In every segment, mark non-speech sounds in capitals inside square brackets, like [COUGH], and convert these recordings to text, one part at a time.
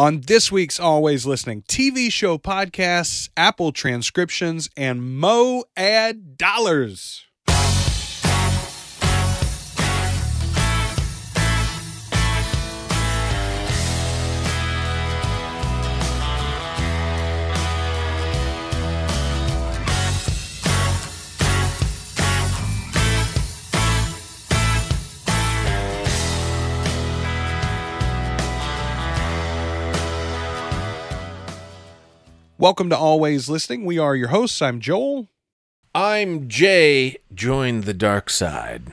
On this week's Always Listening, TV show podcasts, Apple transcriptions, and Mo ad dollars. Welcome to Always Listening. We are your hosts. I'm Joel. I'm Jay. Join the dark side.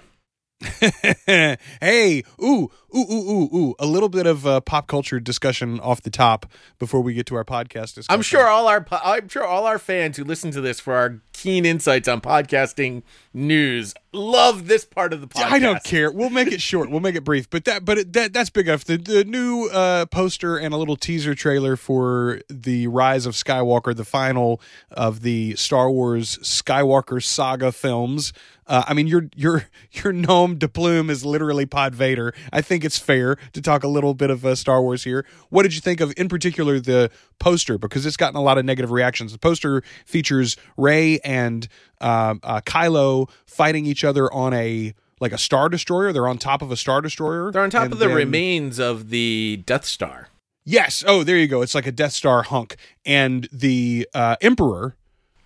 [LAUGHS] hey, ooh, ooh, ooh, ooh, ooh. A little bit of uh, pop culture discussion off the top before we get to our podcast discussion. I'm sure all our po- I'm sure all our fans who listen to this for our keen insights on podcasting news love this part of the podcast. I don't care. We'll make it short. We'll make it brief. But that, but it, that that's big enough. The, the new uh, poster and a little teaser trailer for the Rise of Skywalker, the final of the Star Wars Skywalker saga films. Uh, I mean, your your [LAUGHS] your nom de plume is literally Pod Vader. I think it's fair to talk a little bit of uh, Star Wars here. What did you think of, in particular, the poster? Because it's gotten a lot of negative reactions. The poster features Rey and uh, uh, Kylo fighting each other on a like a star destroyer. They're on top of a star destroyer. They're on top of the then- remains of the Death Star. Yes. Oh, there you go. It's like a Death Star hunk, and the uh, Emperor.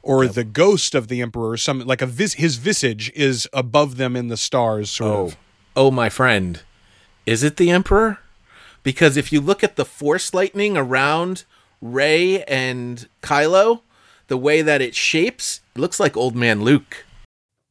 Or the ghost of the emperor, some like a vis- his visage is above them in the stars, sort Oh, of. oh, my friend, is it the Emperor? Because if you look at the Force lightning around Rey and Kylo, the way that it shapes, it looks like Old Man Luke.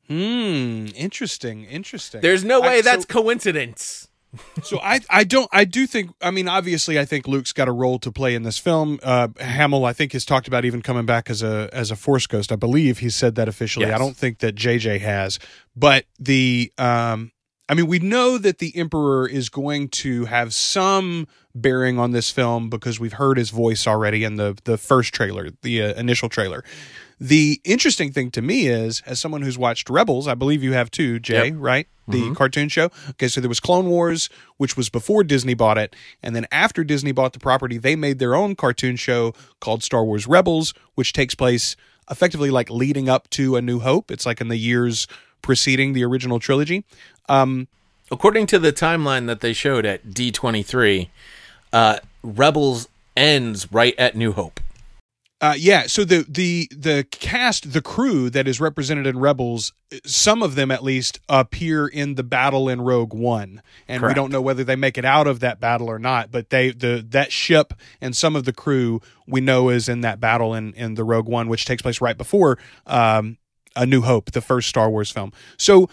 Hmm. Interesting. Interesting. There's no I- way so- that's coincidence. [LAUGHS] So I I don't I do think I mean obviously I think Luke's got a role to play in this film. Uh, Hamill I think has talked about even coming back as a as a Force ghost. I believe he said that officially. Yes. I don't think that JJ has, but the um I mean we know that the Emperor is going to have some bearing on this film because we've heard his voice already in the the first trailer, the uh, initial trailer. The interesting thing to me is, as someone who's watched Rebels, I believe you have too, Jay, Yep. right? The cartoon show. Okay, so there was Clone Wars, which was before Disney bought it, and then after Disney bought the property, they made their own cartoon show called Star Wars Rebels, which takes place effectively like leading up to A New Hope. It's like in the years preceding the original trilogy. Um, According to the timeline that they showed at D23, uh, Rebels ends right at New Hope. Uh, yeah. So the the the cast, the crew that is represented in Rebels, some of them at least appear in the battle in Rogue One, and we don't know whether they make it out of that battle or not. But they the that ship and some of the crew we know is in that battle in in the Rogue One, which takes place right before um, A New Hope, the first Star Wars film. So.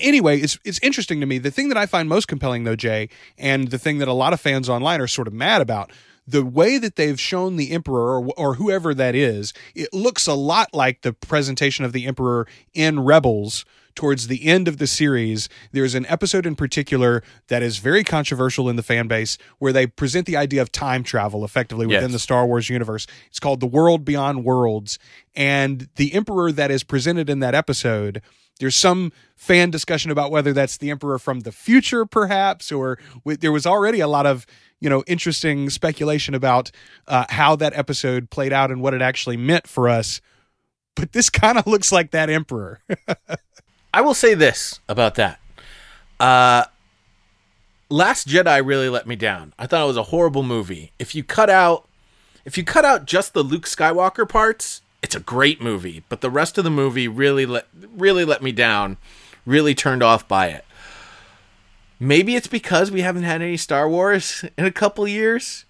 Anyway, it's it's interesting to me. The thing that I find most compelling, though, Jay, and the thing that a lot of fans online are sort of mad about, the way that they've shown the emperor or, or whoever that is, it looks a lot like the presentation of the emperor in Rebels towards the end of the series. There's an episode in particular that is very controversial in the fan base where they present the idea of time travel effectively within Yes. the Star Wars universe. It's called The World Beyond Worlds. And the emperor that is presented in that episode there's some fan discussion about whether that's the emperor from the future perhaps or there was already a lot of you know interesting speculation about uh, how that episode played out and what it actually meant for us but this [LAUGHS] kind of looks like that emperor [LAUGHS] I will say this about that. Uh Last Jedi really let me down. I thought it was a horrible movie. If you cut out if you cut out just the Luke Skywalker parts, it's a great movie, but the rest of the movie really let really let me down. Really turned off by it. Maybe it's because we haven't had any Star Wars in a couple years,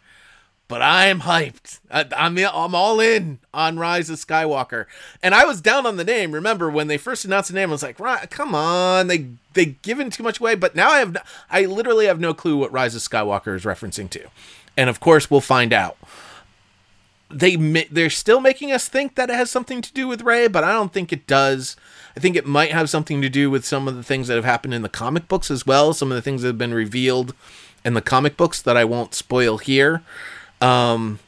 but I am hyped. I, I'm I'm all in on Rise of Skywalker, and I was down on the name. Remember when they first announced the name? I was like, "Right, come on, they they given too much away." But now I have no- I literally have no clue what Rise of Skywalker is referencing to, and of course we'll find out. They they're still making us think that it has something to do with Rey, but I don't think it does. I think it might have something to do with some of the things that have happened in the comic books as well. Some of the things that have been revealed in the comic books that I won't spoil here. Um,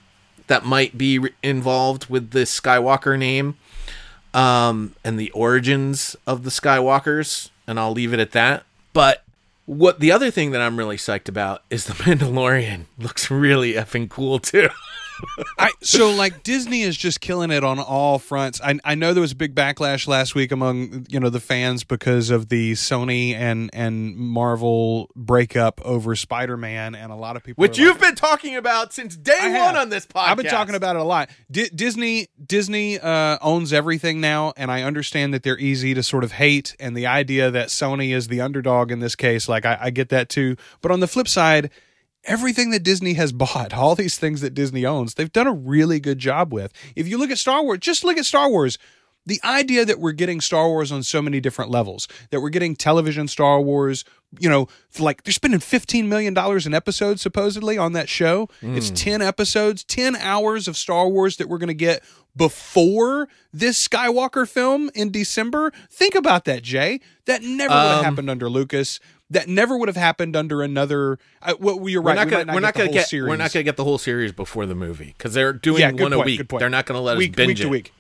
that might be re- involved with the Skywalker name um, and the origins of the Skywalkers, and I'll leave it at that. But What the other thing that I'm really psyched about is the [LAUGHS] Mandalorian looks really effing cool too. [LAUGHS] I, so like Disney is just killing it on all fronts. I, I know there was a big backlash last week among you know the fans because of the Sony and and Marvel breakup over Spider Man, and a lot of people Which you've like, been talking about since day I one have. on this podcast. I've been talking about it a lot. Di- Disney Disney uh, owns everything now, and I understand that they're easy to sort of hate, and the idea that Sony is the underdog in this case, like I, I get that too. But on the flip side, everything that Disney has [LAUGHS] bought, all these things that Disney owns, they've done a really good job with. If you look at Star Wars, just look at Star Wars. The idea that we're getting Star Wars on so many different levels, that we're getting television Star Wars, you know, like they're spending $15 million an episode supposedly on that show. It's 10 episodes, 10 hours of Star Wars that we're going to get before this Skywalker film in December. Think about that, Jay. That never would have Um, happened under Lucas. That never would have happened under another. Uh, well, you're We're right. not we gonna might we're not gonna get series. we're not gonna get the whole series before the movie because they're doing Yeah, one a week. They're not gonna let week, us binge week to it. week.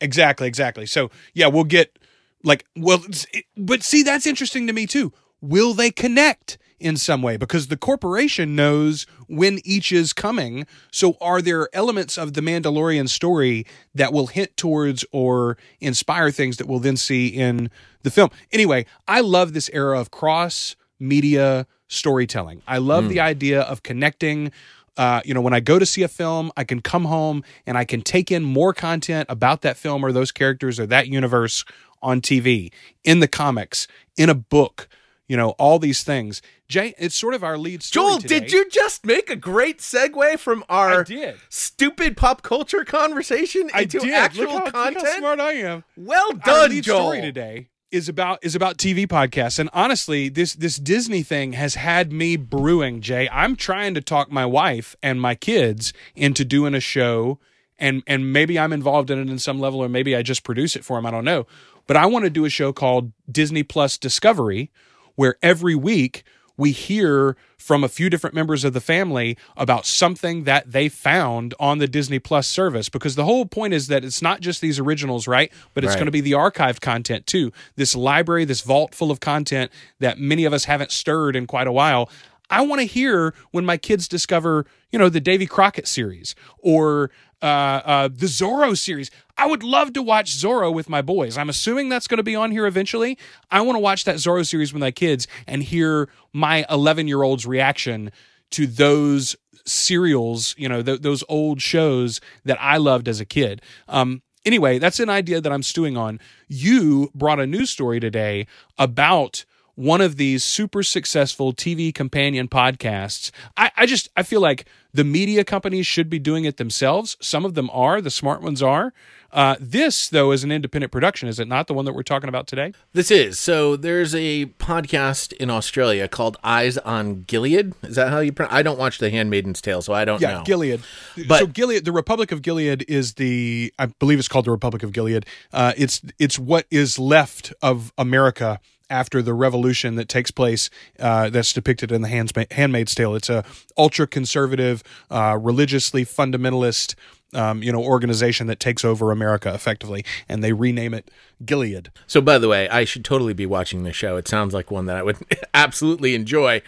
Exactly, exactly. So yeah, we'll get like well, it- but see, that's interesting to me too. Will they connect in some way because the corporation knows when each is coming? So are there elements of the Mandalorian story that will hint towards or inspire things that we'll then see in the film? Anyway, I love this era of cross media storytelling. I love the idea of connecting uh, you know, when I go to see a film, I can come home and I can take in more content about that film or those characters or that universe on TV, in the comics, in a book, you know, all these things. Jay, it's sort of our lead story. Joel, today. did you just make a great segue from our stupid pop culture conversation I into did. actual look how, look how content? smart I am. well Our done, lead Joel. story today is about is about TV podcasts, and honestly, this this Disney thing has had me brewing. Jay, I'm trying to talk my wife and my kids into doing a show, and and maybe I'm involved in it in some level, or maybe I just produce it for them. I don't know, but I want to do a show called Disney Plus Discovery, where every week we hear from a few different members of the family about something that they found on the Disney Plus service because the whole point is that it's not just these originals, right? But it's Right. going to be the archived content too. This library, this vault full of content that many of us haven't stirred in quite a while. I want to hear when my kids discover, you know, the Davy Crockett series or uh, uh, the Zorro series. I would love to watch Zorro with my boys. I'm assuming that's going to be on here eventually. I want to watch that Zorro series with my kids and hear my 11 year old's reaction to those serials, you know, th- those old shows that I loved as a kid. Um, anyway, that's an idea that I'm stewing on. You brought a news story today about one of these super successful TV companion podcasts. I, I just I feel like the media companies should be doing it themselves. Some of them are, the smart ones are. Uh, this though is an independent production, is it not? The one that we're talking about today. This is so. There's a podcast in Australia called Eyes on Gilead. Is that how you pronounce? I don't watch The Handmaid's Tale, so I don't Yeah, know. Gilead. But- so Gilead, the Republic of Gilead is the I believe it's called the Republic of Gilead. Uh, it's it's what is left of America after the revolution that takes place uh, that's depicted in the Handsma- Handmaid's Tale. It's a ultra conservative, uh, religiously fundamentalist. Um, you know, organization that takes over America effectively, and they rename it Gilead. So, by the way, I should totally be watching this show. It sounds like one that I would [LAUGHS] absolutely enjoy.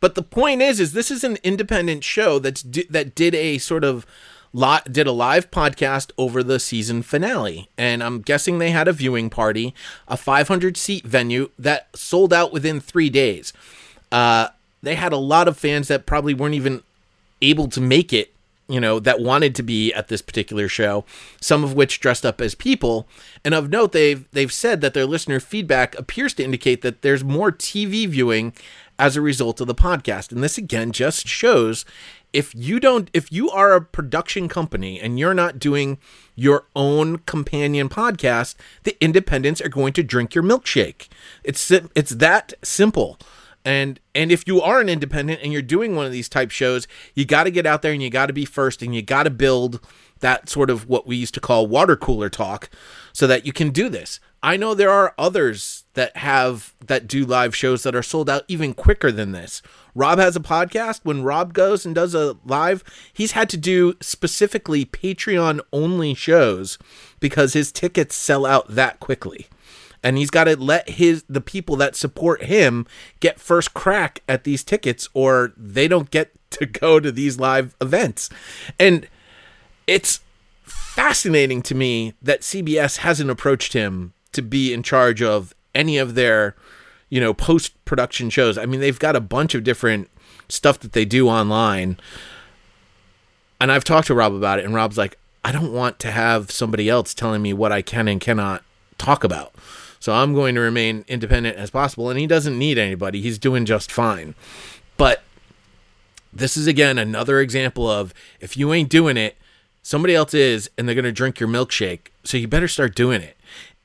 But the point is, is this is an independent show that's di- that did a sort of lot did a live podcast over the season finale, and I'm guessing they had a viewing party, a 500 seat venue that sold out within three days. Uh, they had a lot of fans that probably weren't even able to make it you know that wanted to be at this particular show some of which dressed up as people and of note they've they've said that their listener feedback appears to indicate that there's more TV viewing as a result of the podcast and this again just shows if you don't if you are a production company and you're not doing your own companion podcast the independents are going to drink your milkshake it's it's that simple and and if you are an independent and you're doing one of these type shows, you got to get out there and you got to be first and you got to build that sort of what we used to call water cooler talk so that you can do this. I know there are others that have that do live shows that are sold out even quicker than this. Rob has a podcast. When Rob goes and does a live, he's had to do specifically Patreon only shows because his tickets sell out that quickly. and he's got to let his the people that support him get first crack at these tickets or they don't get to go to these live events and it's fascinating to me that CBS hasn't approached him to be in charge of any of their you know post production shows. I mean they've got a bunch of different stuff that they do online. And i've talked to rob about it and rob's like i don't want to have somebody else telling me what i can and cannot talk about. So i'm going to remain independent as possible. And he doesn't need anybody. He's doing just fine. But this is again another example of if you ain't doing it somebody else is and they're going to drink your milkshake. So you better start doing it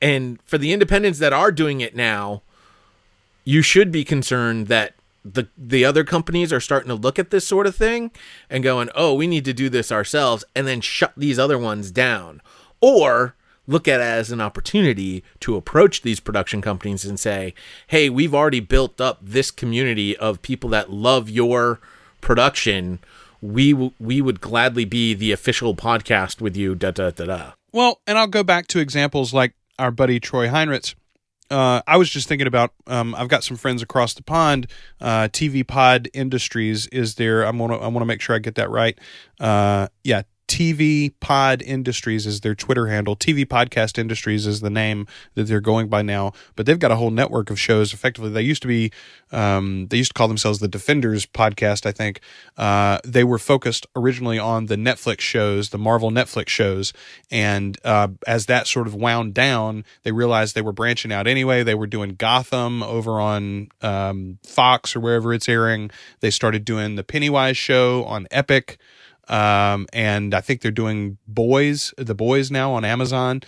and for the independents that are doing it now you should be concerned that the the other companies are starting to look at this sort of thing and going, "Oh, we need to do this ourselves," and then shut these other ones down, or look at it as an opportunity to approach these production companies and say, "Hey, we've already built up this community of people that love your production. We w- we would gladly be the official podcast with you." Da da da da. Well, and I'll go back to examples like our buddy Troy Heinrichs uh, I was just thinking about. Um, I've got some friends across the pond. Uh, TV Pod Industries is there. I'm gonna. I want to make sure I get that right. Uh, yeah, TV Pod Industries is their Twitter handle. TV Podcast Industries is the name that they're going by now. But they've got a whole network of shows. Effectively, they used to be, um, they used to call themselves the Defenders Podcast. I think uh, they were focused originally on the Netflix shows, the Marvel Netflix shows, and uh, as that sort of wound down, they realized they were branching out anyway. They were doing Gotham over on um, Fox or wherever it's airing. They started doing the Pennyworth show on Epic. Um, and I think they're doing Boys, the Boys now on Amazon.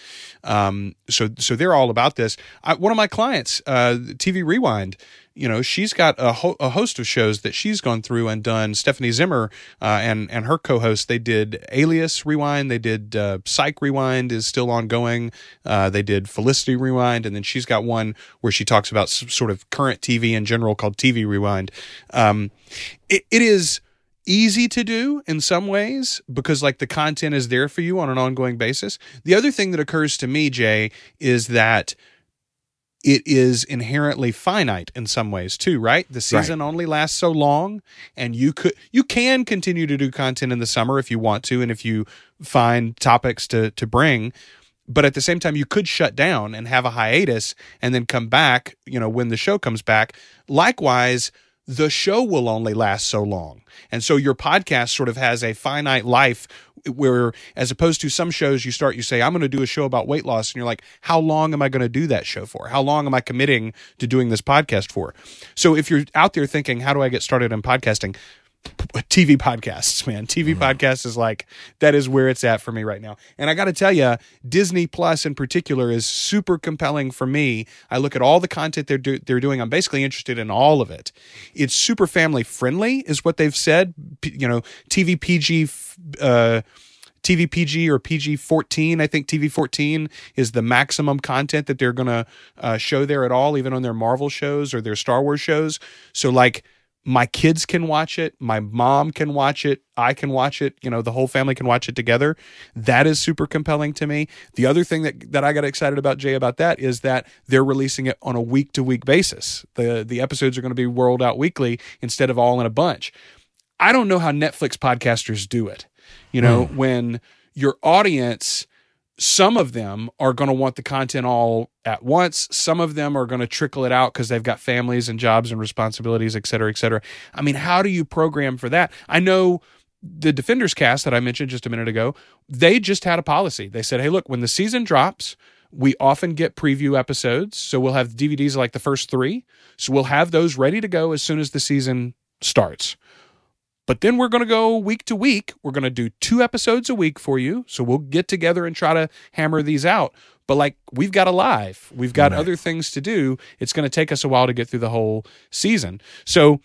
Um, so so they're all about this. I, one of my clients, uh, TV Rewind, you know, she's got a, ho- a host of shows that she's gone through and done. Stephanie Zimmer uh, and and her co-host, they did Alias Rewind, they did uh, Psych Rewind is still ongoing. Uh, they did Felicity Rewind, and then she's got one where she talks about sort of current TV in general called TV Rewind. Um, it, it is easy to do in some ways because like the content is there for you on an ongoing basis. The other thing that occurs to me, Jay, is that it is inherently finite in some ways too, right? The season right. only lasts so long and you could you can continue to do content in the summer if you want to and if you find topics to to bring but at the same time you could shut down and have a hiatus and then come back, you know, when the show comes back. Likewise, the show will only last so long. And so your podcast sort of has a finite life where, as opposed to some shows, you start, you say, I'm going to do a show about weight loss. And you're like, how long am I going to do that show for? How long am I committing to doing this podcast for? So if you're out there thinking, how do I get started in podcasting? TV podcasts, man. TV mm-hmm. podcasts is like that is where it's at for me right now. And I got to tell you, Disney Plus in particular is super compelling for me. I look at all the content they're do- they're doing. I'm basically interested in all of it. It's super family friendly, is what they've said. P- you know, TV PG. Uh, TV PG or PG 14. I think TV 14 is the maximum content that they're going to uh, show there at all, even on their Marvel shows or their Star Wars shows. So, like, my kids can watch it my mom can watch it i can watch it you know the whole family can watch it together. That is super compelling to me. The other thing that, that i got excited about jay about that is that they're releasing it on a week to week basis. The the episodes are going to be rolled out weekly instead of all in a bunch. I don't know how netflix podcasters do it. You know mm. when your audience some of them are going to want the content all at once. Some of them are going to trickle it out because they've got families and jobs and responsibilities, et cetera, et cetera. I mean, how do you program for that? I know the Defenders cast that I mentioned just a minute ago, they just had a policy. They said, hey, look, when the season drops, we often get preview episodes. So we'll have DVDs like the first three. So we'll have those ready to go as soon as the season starts. But then we're going to go week to week. We're going to do two episodes a week for you. So we'll get together and try to hammer these out. But like we've got a live, we've got right. other things to do. It's going to take us a while to get through the whole season. So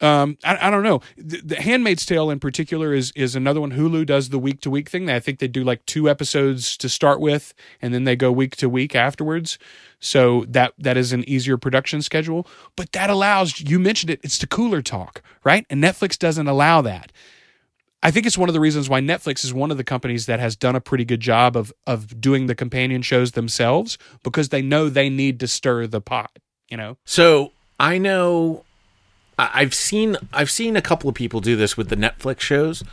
um, I, I, don't know. The, the, Handmaid's Tale in particular is is another one. Hulu does the week to week thing. I think they do like two episodes to start with, and then they go week to week afterwards. So that that is an easier production schedule. But that allows you mentioned it. It's the cooler talk, right? And Netflix doesn't allow that. I think it's one of the reasons why Netflix is one of the companies that has done a pretty good job of of doing the companion shows themselves because they know they need to stir the pot. You know. So I know I've seen I've seen a couple of people do this with the Netflix shows.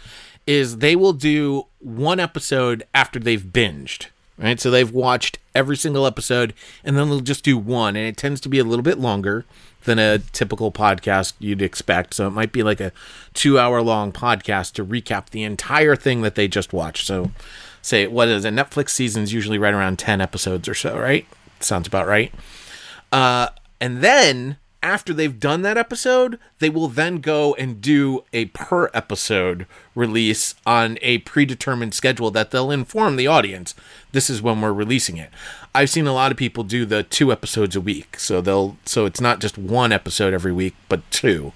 Is they will do one episode after they've binged, right? So they've watched every single episode, and then they'll just do one, and it tends to be a little bit longer than a typical podcast you'd expect. So it might be like a two hour long podcast to recap the entire thing that they just watched. So say what is a Netflix season's usually right around ten episodes or so, right? Sounds about right. Uh, and then after they've done that episode, they will then go and do a per episode release on a predetermined schedule that they'll inform the audience. This is when we're releasing it. I've seen a lot of people do the two episodes a week, so they'll so it's not just one episode every week, but two.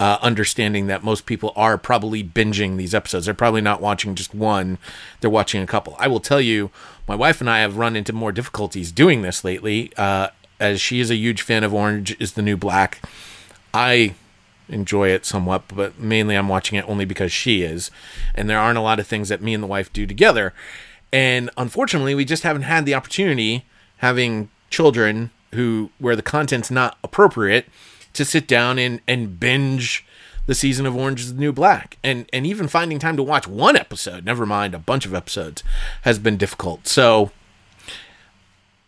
Uh, understanding that most people are probably binging these episodes. They're probably not watching just one, they're watching a couple. I will tell you, my wife and I have run into more difficulties doing this lately, uh, as she is a huge fan of Orange is the New Black. I enjoy it somewhat, but mainly I'm watching it only because she is. And there aren't a lot of things that me and the wife do together. And unfortunately, we just haven't had the opportunity, having children who where the content's not appropriate, to sit down and, and binge the season of Orange is the New Black. And and even finding time to watch one episode, never mind a bunch of episodes, has been difficult. So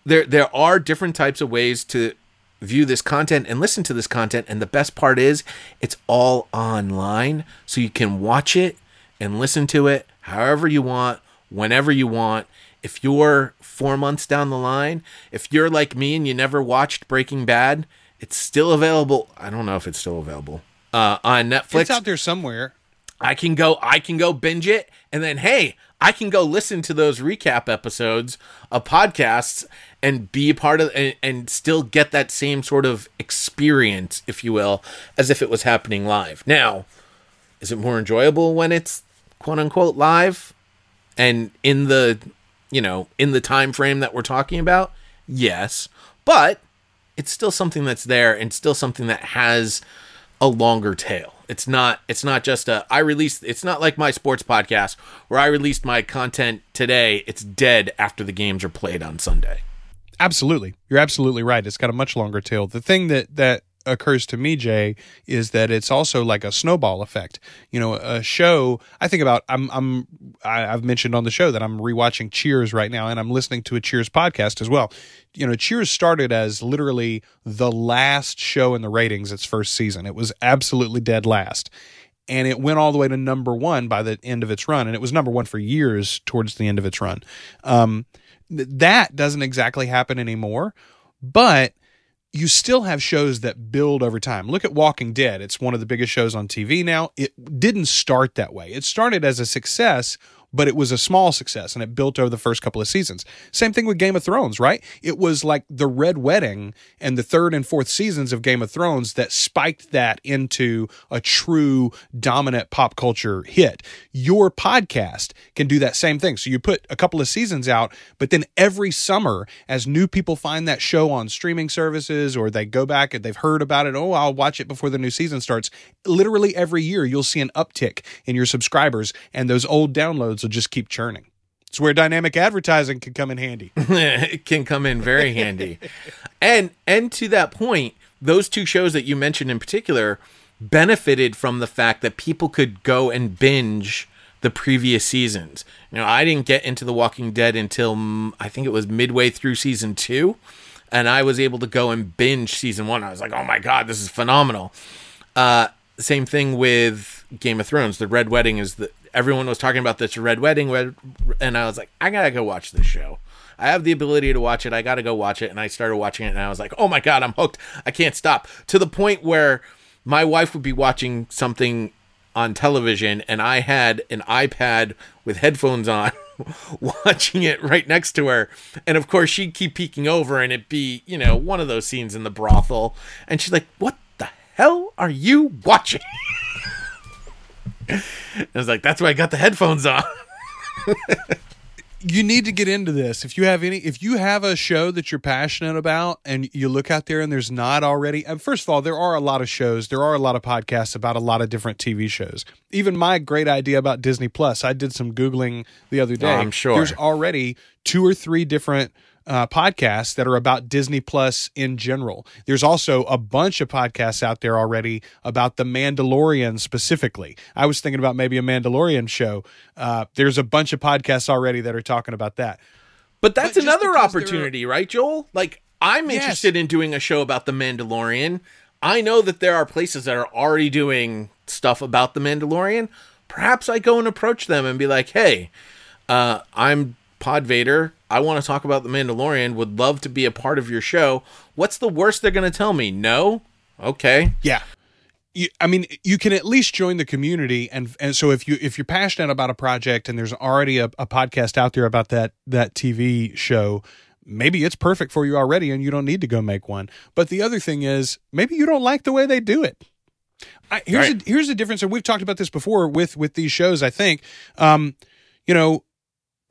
there there are different types of ways to view this content and listen to this content and the best part is it's all online so you can watch it and listen to it however you want whenever you want. If you're 4 months down the line if you're like me and you never watched Breaking Bad it's still available. I don't know if it's still available uh, on Netflix. It's out there somewhere. I can go I can go binge it and then hey, I can go listen to those recap episodes of podcasts and be part of and, and still get that same sort of experience, if you will, as if it was happening live. Now, is it more enjoyable when it's quote unquote live and in the you know, in the time frame that we're talking about? Yes. But it's still something that's there and still something that has a longer tail. It's not it's not just a I released it's not like my sports podcast where I released my content today, it's dead after the games are played on Sunday. Absolutely. You're absolutely right. It's got a much longer tail. The thing that that occurs to me, Jay, is that it's also like a snowball effect. You know, a show I think about I'm I'm I, I've mentioned on the show that I'm rewatching Cheers right now and I'm listening to a Cheers podcast as well. You know, Cheers started as literally the last show in the ratings its first season. It was absolutely dead last. And it went all the way to number one by the end of its run, and it was number one for years towards the end of its run. Um, th- that doesn't exactly happen anymore, but you still have shows that build over time. Look at Walking Dead. It's one of the biggest shows on TV now. It didn't start that way. It started as a success, but it was a small success and it built over the first couple of seasons. Same thing with Game of Thrones, right? It was like the Red Wedding and the third and fourth seasons of Game of Thrones that spiked that into a true dominant pop culture hit. Your podcast can do that same thing. So you put a couple of seasons out, but then every summer, as new people find that show on streaming services or they go back and they've heard about it, oh, I'll watch it before the new season starts. Literally every year, you'll see an uptick in your subscribers, and those old downloads will just keep churning. It's where dynamic advertising can come in handy. [LAUGHS] it can come in very handy. [LAUGHS] And and to that point, those two shows that you mentioned in particular benefited from the fact that people could go and binge the previous seasons. You know, I didn't get into The Walking Dead until I think it was midway through season 2, and I was able to go and binge season 1. I was like, "Oh my god, this is phenomenal." Uh same thing with Game of Thrones. The Red Wedding is the everyone was talking about this Red Wedding, red, and I was like, I gotta go watch this show. I have the ability to watch it. I gotta go watch it, and I started watching it, and I was like, oh my god, I'm hooked. I can't stop. To the point where my wife would be watching something on television, and I had an iPad with headphones on. [LAUGHS] watching it right next to her and of course she'd keep peeking over and it'd be you know one of those scenes in the brothel and she's like what the hell are you watching [LAUGHS] I was like, that's why I got the headphones on. you need to get into this. If you have any, if you have a show that you're passionate about, and you look out there and there's not already. uh, First of all, there are a lot of shows. There are a lot of podcasts about a lot of different TV shows. Even my great idea about Disney Plus, I did some googling the other day. I'm sure. there's already two or three different uh, podcasts that are about Disney Plus in general. There's also a bunch of podcasts out there already about the Mandalorian specifically. I was thinking about maybe a Mandalorian show. Uh, there's a bunch of podcasts already that are talking about that. But that's But another because there are- opportunity, right, Joel? Like I'm Yes. interested in doing a show about the Mandalorian. I know that there are places that are already doing stuff about the Mandalorian. Perhaps I go and approach them and be like, "Hey, uh, I'm Pod Vader. I want to talk about the Mandalorian. Would love to be a part of your show. What's the worst they're going to tell me? No. Okay. Yeah. You, I mean, you can at least join the community, and and so if you if you're passionate about a project and there's already a, a podcast out there about that that TV show, maybe it's perfect for you already, and you don't need to go make one. But the other thing is, maybe you don't like the way they do it. I, here's Right. a, here's the difference, and we've talked about this before with with these shows. I think, um, you know,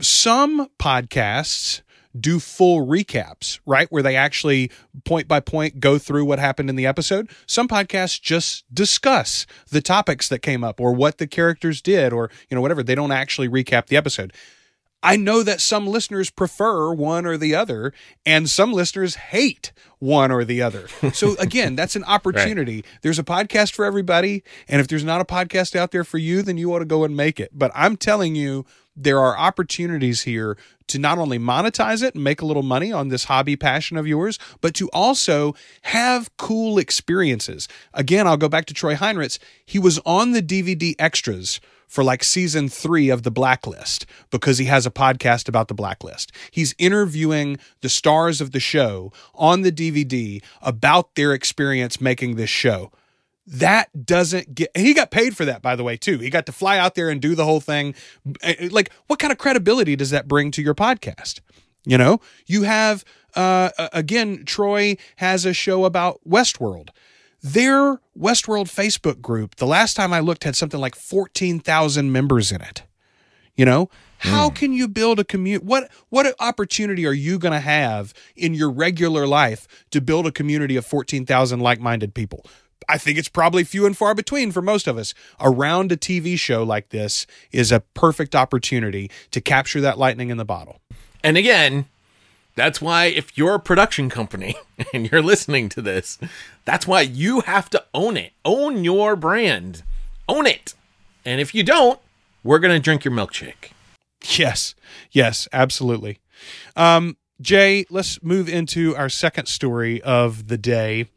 some podcasts do full recaps, right? Where they actually point by point go through what happened in the episode. Some podcasts just discuss the topics that came up or what the characters did or, you know, whatever. They don't actually recap the episode. I know that some listeners prefer one or the other, and some listeners hate one or the other. [LAUGHS] So, again, that's an opportunity. There's a podcast for everybody. And if there's not a podcast out there for you, then you ought to go and make it. But I'm telling you, there are opportunities here to not only monetize it and make a little money on this hobby passion of yours, but to also have cool experiences. Again, I'll go back to Troy Heinrichs. He was on the DVD extras for like season three of The Blacklist because he has a podcast about The Blacklist. He's interviewing the stars of the show on the DVD about their experience making this show. That doesn't get, and he got paid for that, by the way, too. He got to fly out there and do the whole thing. Eh, Like, what kind of credibility does that bring to your podcast? You know, you have, uh, again, Troy has a show about Westworld. Their Westworld Facebook group, the last time I looked, had something like 14,000 members in it. You know, how can you build a community? What what opportunity are you going to have in your regular life to build a community of 14,000 like-minded people? I think it's probably few and far between for most of us. Around a TV show like this is a perfect opportunity to capture that lightning in the bottle. And again, that's why if you're a production company [LAUGHS] and you're listening to this, that's why you have to own it. Own your brand. Own it. And if you don't, we're going to drink your milkshake. Yes, yes, absolutely. Um, Jay, let's move into our second story of the day.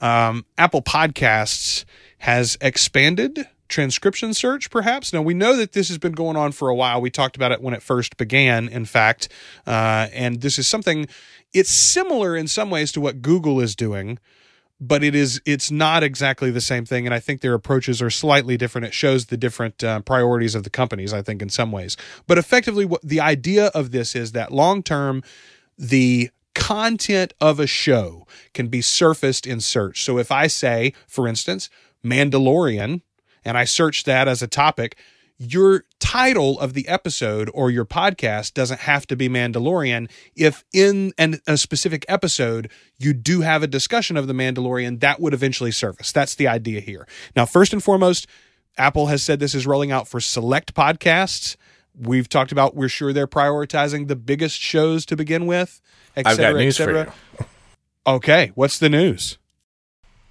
Um, Apple Podcasts has expanded transcription search, perhaps. Now, we know that this has been going on for a while. We talked about it when it first began, in fact. Uh, and this is something, it's similar in some ways to what Google is doing but it is it's not exactly the same thing and i think their approaches are slightly different it shows the different uh, priorities of the companies i think in some ways but effectively what the idea of this is that long term the content of a show can be surfaced in search so if i say for instance mandalorian and i search that as a topic your title of the episode or your podcast doesn't have to be Mandalorian. If in an, a specific episode you do have a discussion of the Mandalorian, that would eventually surface. That's the idea here. Now, first and foremost, Apple has said this is rolling out for select podcasts. We've talked about we're sure they're prioritizing the biggest shows to begin with, et I've got cetera, et news for cetera. you. Okay, what's the news?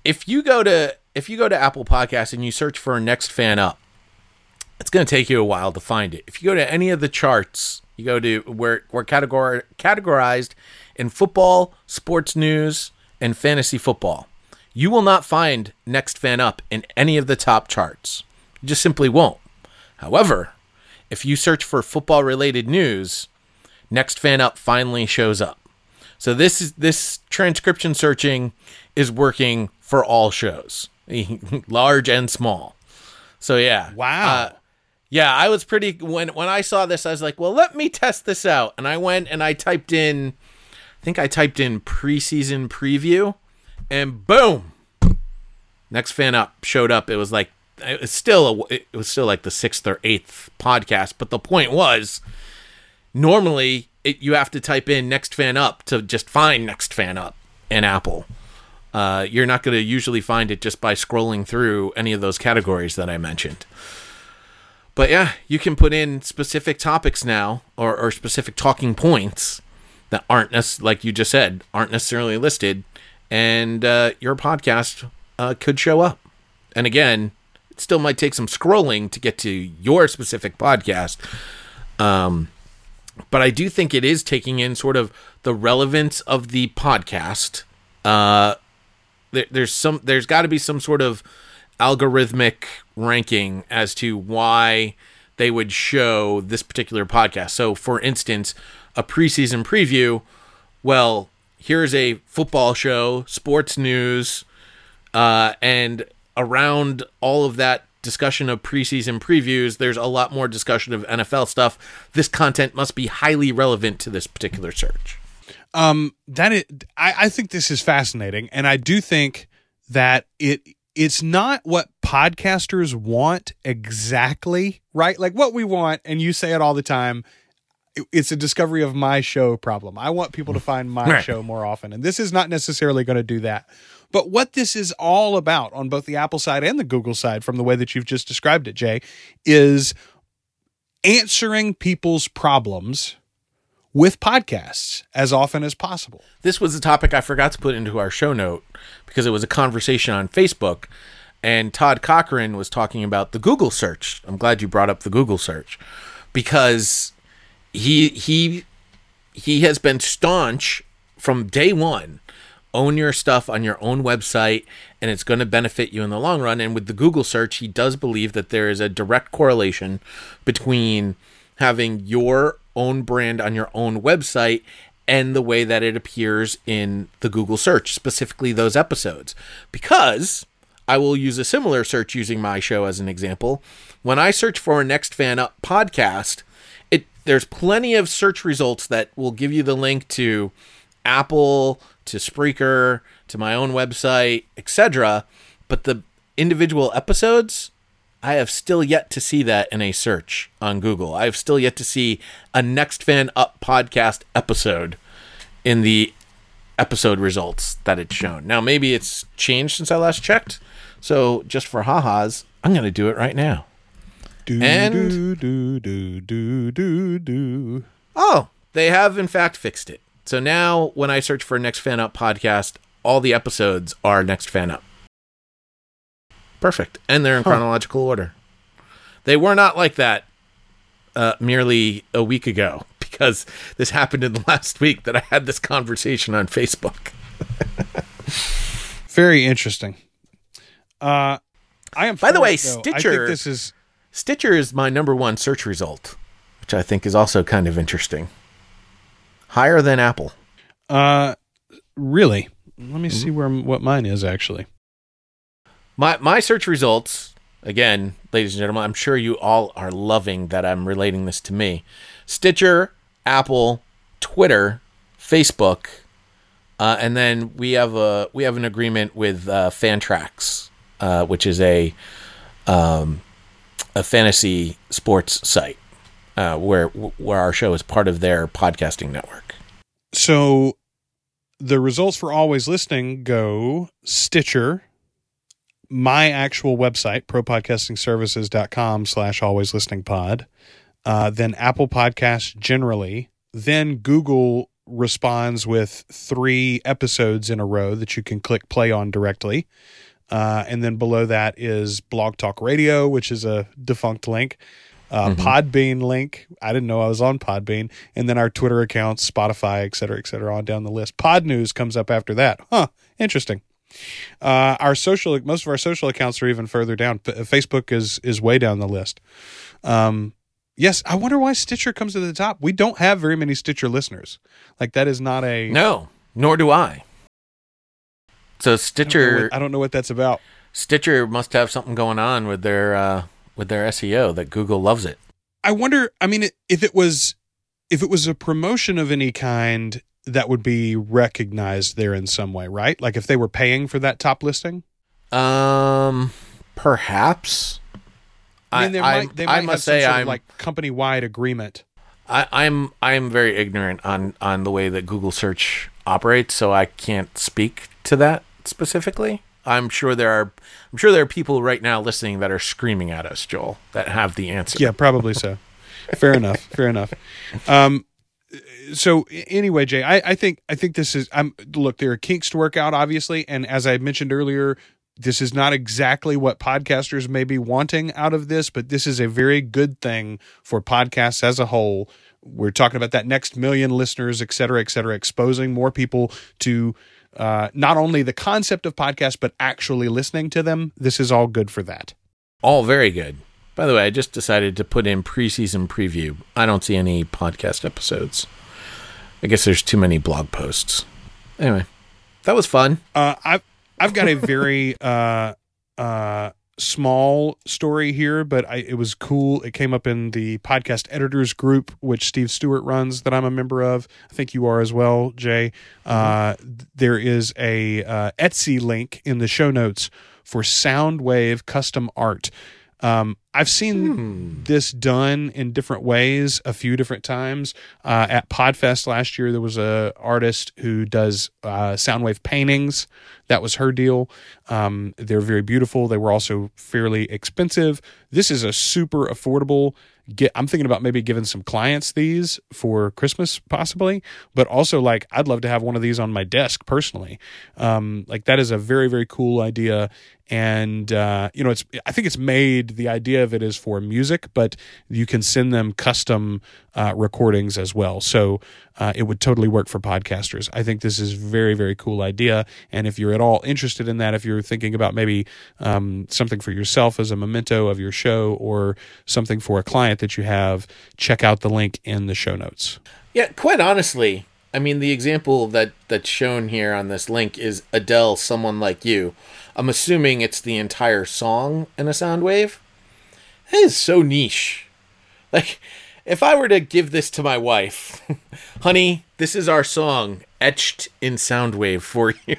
If you go to if you go to Apple Podcasts and you search for next fan up, it's going to take you a while to find it. If you go to any of the charts, you go to where we're categor- categorized in football, sports news, and fantasy football. You will not find next fan up in any of the top charts. You just simply won't. However, if you search for football related news, next fan up finally shows up. So this is this transcription searching is working for all shows, [LAUGHS] large and small. So yeah. Wow. Uh, yeah, I was pretty when when I saw this, I was like, well, let me test this out. And I went and I typed in I think I typed in preseason preview and boom. Next fan up showed up. It was like it was still a, it was still like the sixth or eighth podcast, but the point was normally it, you have to type in next fan up to just find next fan up in Apple. Uh, you're not going to usually find it just by scrolling through any of those categories that I mentioned. But yeah, you can put in specific topics now or, or specific talking points that aren't nec- like you just said aren't necessarily listed, and uh, your podcast uh, could show up. And again, it still might take some scrolling to get to your specific podcast. Um, but I do think it is taking in sort of the relevance of the podcast. Uh, there, there's some, there's got to be some sort of algorithmic ranking as to why they would show this particular podcast. So, for instance, a preseason preview. Well, here's a football show, sports news, uh, and around all of that discussion of preseason previews, there's a lot more discussion of NFL stuff. This content must be highly relevant to this particular search. Um, that is, I, I think this is fascinating, and I do think that it it's not what podcasters want exactly, right? Like what we want, and you say it all the time. it- It's a discovery of my show problem. I want people to find my [LAUGHS] Right. show more often, and this is not necessarily going to do that. But what this is all about on both the Apple side and the Google side, from the way that you've just described it, Jay, is answering people's problems with podcasts as often as possible. This was a topic I forgot to put into our show note because it was a conversation on Facebook, and Todd Cochran was talking about the Google search. I'm glad you brought up the Google search because he he he has been staunch from day one. Own your stuff on your own website, and it's going to benefit you in the long run. And with the Google search, he does believe that there is a direct correlation between having your own brand on your own website and the way that it appears in the Google search, specifically those episodes. Because I will use a similar search using my show as an example. When I search for Next Fan Up podcast, it there's plenty of search results that will give you the link to Apple, to Spreaker, to my own website, etc. But the individual episodes, I have still yet to see that in a search on Google. I have still yet to see a Next Fan Up podcast episode in the episode results that it's shown. Now, maybe it's changed since I last checked. So, just for ha-has, I'm going to do it right now. Do, And- do, do, do, do, do, do. Oh, they have in fact fixed it. So now when I search for Next Fan Up podcast, all the episodes are Next Fan Up. Perfect. And they're in chronological order. They were not like that uh, merely a week ago [LAUGHS] because this happened in the last week that I had this conversation on Facebook. [LAUGHS] Very interesting. Uh, I am. By the way, though. I Stitcher- think this is Stitcher is my number one search result, which I think is also kind of interesting. Higher than Apple. uh, really. Let me see Mm-hmm. where what mine is actually. My my search results, again, ladies and gentlemen, I'm sure you all are loving that I'm relating this to me. Stitcher, Apple, Twitter, Facebook, uh, and then we have a we have an agreement with uh, Fantrax, uh, which is a um, a fantasy sports site uh, where where our show is part of their podcasting network. So, the results for always listening go Stitcher, my actual website, propodcastingservices.com slash always listening pod, uh, then Apple Podcasts generally, then Google responds with three episodes in a row that you can click play on directly. Uh, and then below that is Blog Talk Radio, which is a defunct link. Uh, Podbean link. I didn't know I was on Podbean. And then our Twitter accounts, Spotify, et cetera, et cetera, on down the list. Pod News comes up after that. Huh. Interesting. Uh, our social, most of our social accounts are even further down. F- Facebook is is way down the list. Um, yes, I wonder why Stitcher comes to the top. We don't have very many Stitcher listeners. Like that is not a. No, nor do I. So I don't know Stitcher what- I don't know what that's about. Stitcher must have something going on with their uh, with their SEO that Google loves it. I wonder. I mean, if it was, if it was a promotion of any kind, that would be recognized there in some way, right? Like if they were paying for that top listing. Um, perhaps. I mean, there I, might they I might have must some say I'm like company wide agreement. I, I'm I'm very ignorant on on the way that Google search operates, so I can't speak to that specifically. I'm sure there are I'm sure there are people right now listening that are screaming at us, Joel, that have the answer. Yeah, probably so. [LAUGHS] fair enough. Fair enough. Um, so anyway, Jay, I, I think I think this is. I'm look. There are kinks to work out, obviously, and as I mentioned earlier, this is not exactly what podcasters may be wanting out of this, but this is a very good thing for podcasts as a whole. We're talking about that next million listeners, et cetera, et cetera, exposing more people to uh, not only the concept of podcasts, but actually listening to them. This is all good for that. All very good. By the way, I just decided to put in preseason preview. I don't see any podcast episodes. I guess there's too many blog posts. Anyway, that was fun. Uh, I've I've got a very [LAUGHS] uh, uh, small story here, but I, it was cool. It came up in the podcast editors group, which Steve Stewart runs, that I'm a member of. I think you are as well, Jay. Uh, there is a uh, Etsy link in the show notes for Soundwave custom art. Um, I've seen Hmm. this done in different ways a few different times. Uh, at Podfest last year, there was a artist who does uh, Soundwave paintings. That was her deal. Um, they're very beautiful. They were also fairly expensive. This is a super affordable. Get. I'm thinking about maybe giving some clients these for Christmas, possibly. But also, like, I'd love to have one of these on my desk personally. Um, like that is a very very cool idea and uh, you know it's i think it's made the idea of it is for music but you can send them custom uh, recordings as well. So uh, it would totally work for podcasters. I think this is very very cool idea. And if you're at all interested in that if you're thinking about maybe um, something for yourself as a memento of your show or something for a client that you have check out the link in the show notes. Yeah, quite honestly, I mean the example that that's shown here on this link is Adele, someone like you. I'm assuming it's the entire song in a sound wave. That is so niche. Like, if I were to give this to my wife, [LAUGHS] honey, this is our song etched in sound wave for you.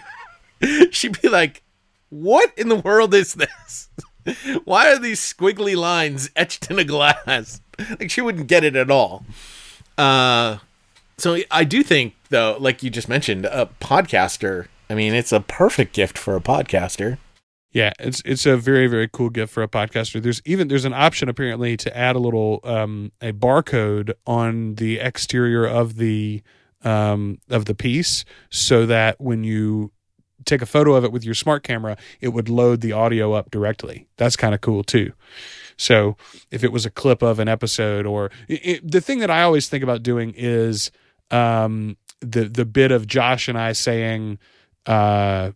[LAUGHS] She'd be like, "What in the world is this? [LAUGHS] Why are these squiggly lines etched in a glass?" Like she wouldn't get it at all. Uh, so I do think, though, like you just mentioned, a podcaster. I mean, it's a perfect gift for a podcaster. Yeah, it's it's a very very cool gift for a podcaster. There's even there's an option apparently to add a little um, a barcode on the exterior of the um, of the piece, so that when you take a photo of it with your smart camera, it would load the audio up directly. That's kind of cool too. So if it was a clip of an episode, or it, the thing that I always think about doing is um, the the bit of Josh and I saying. Uh,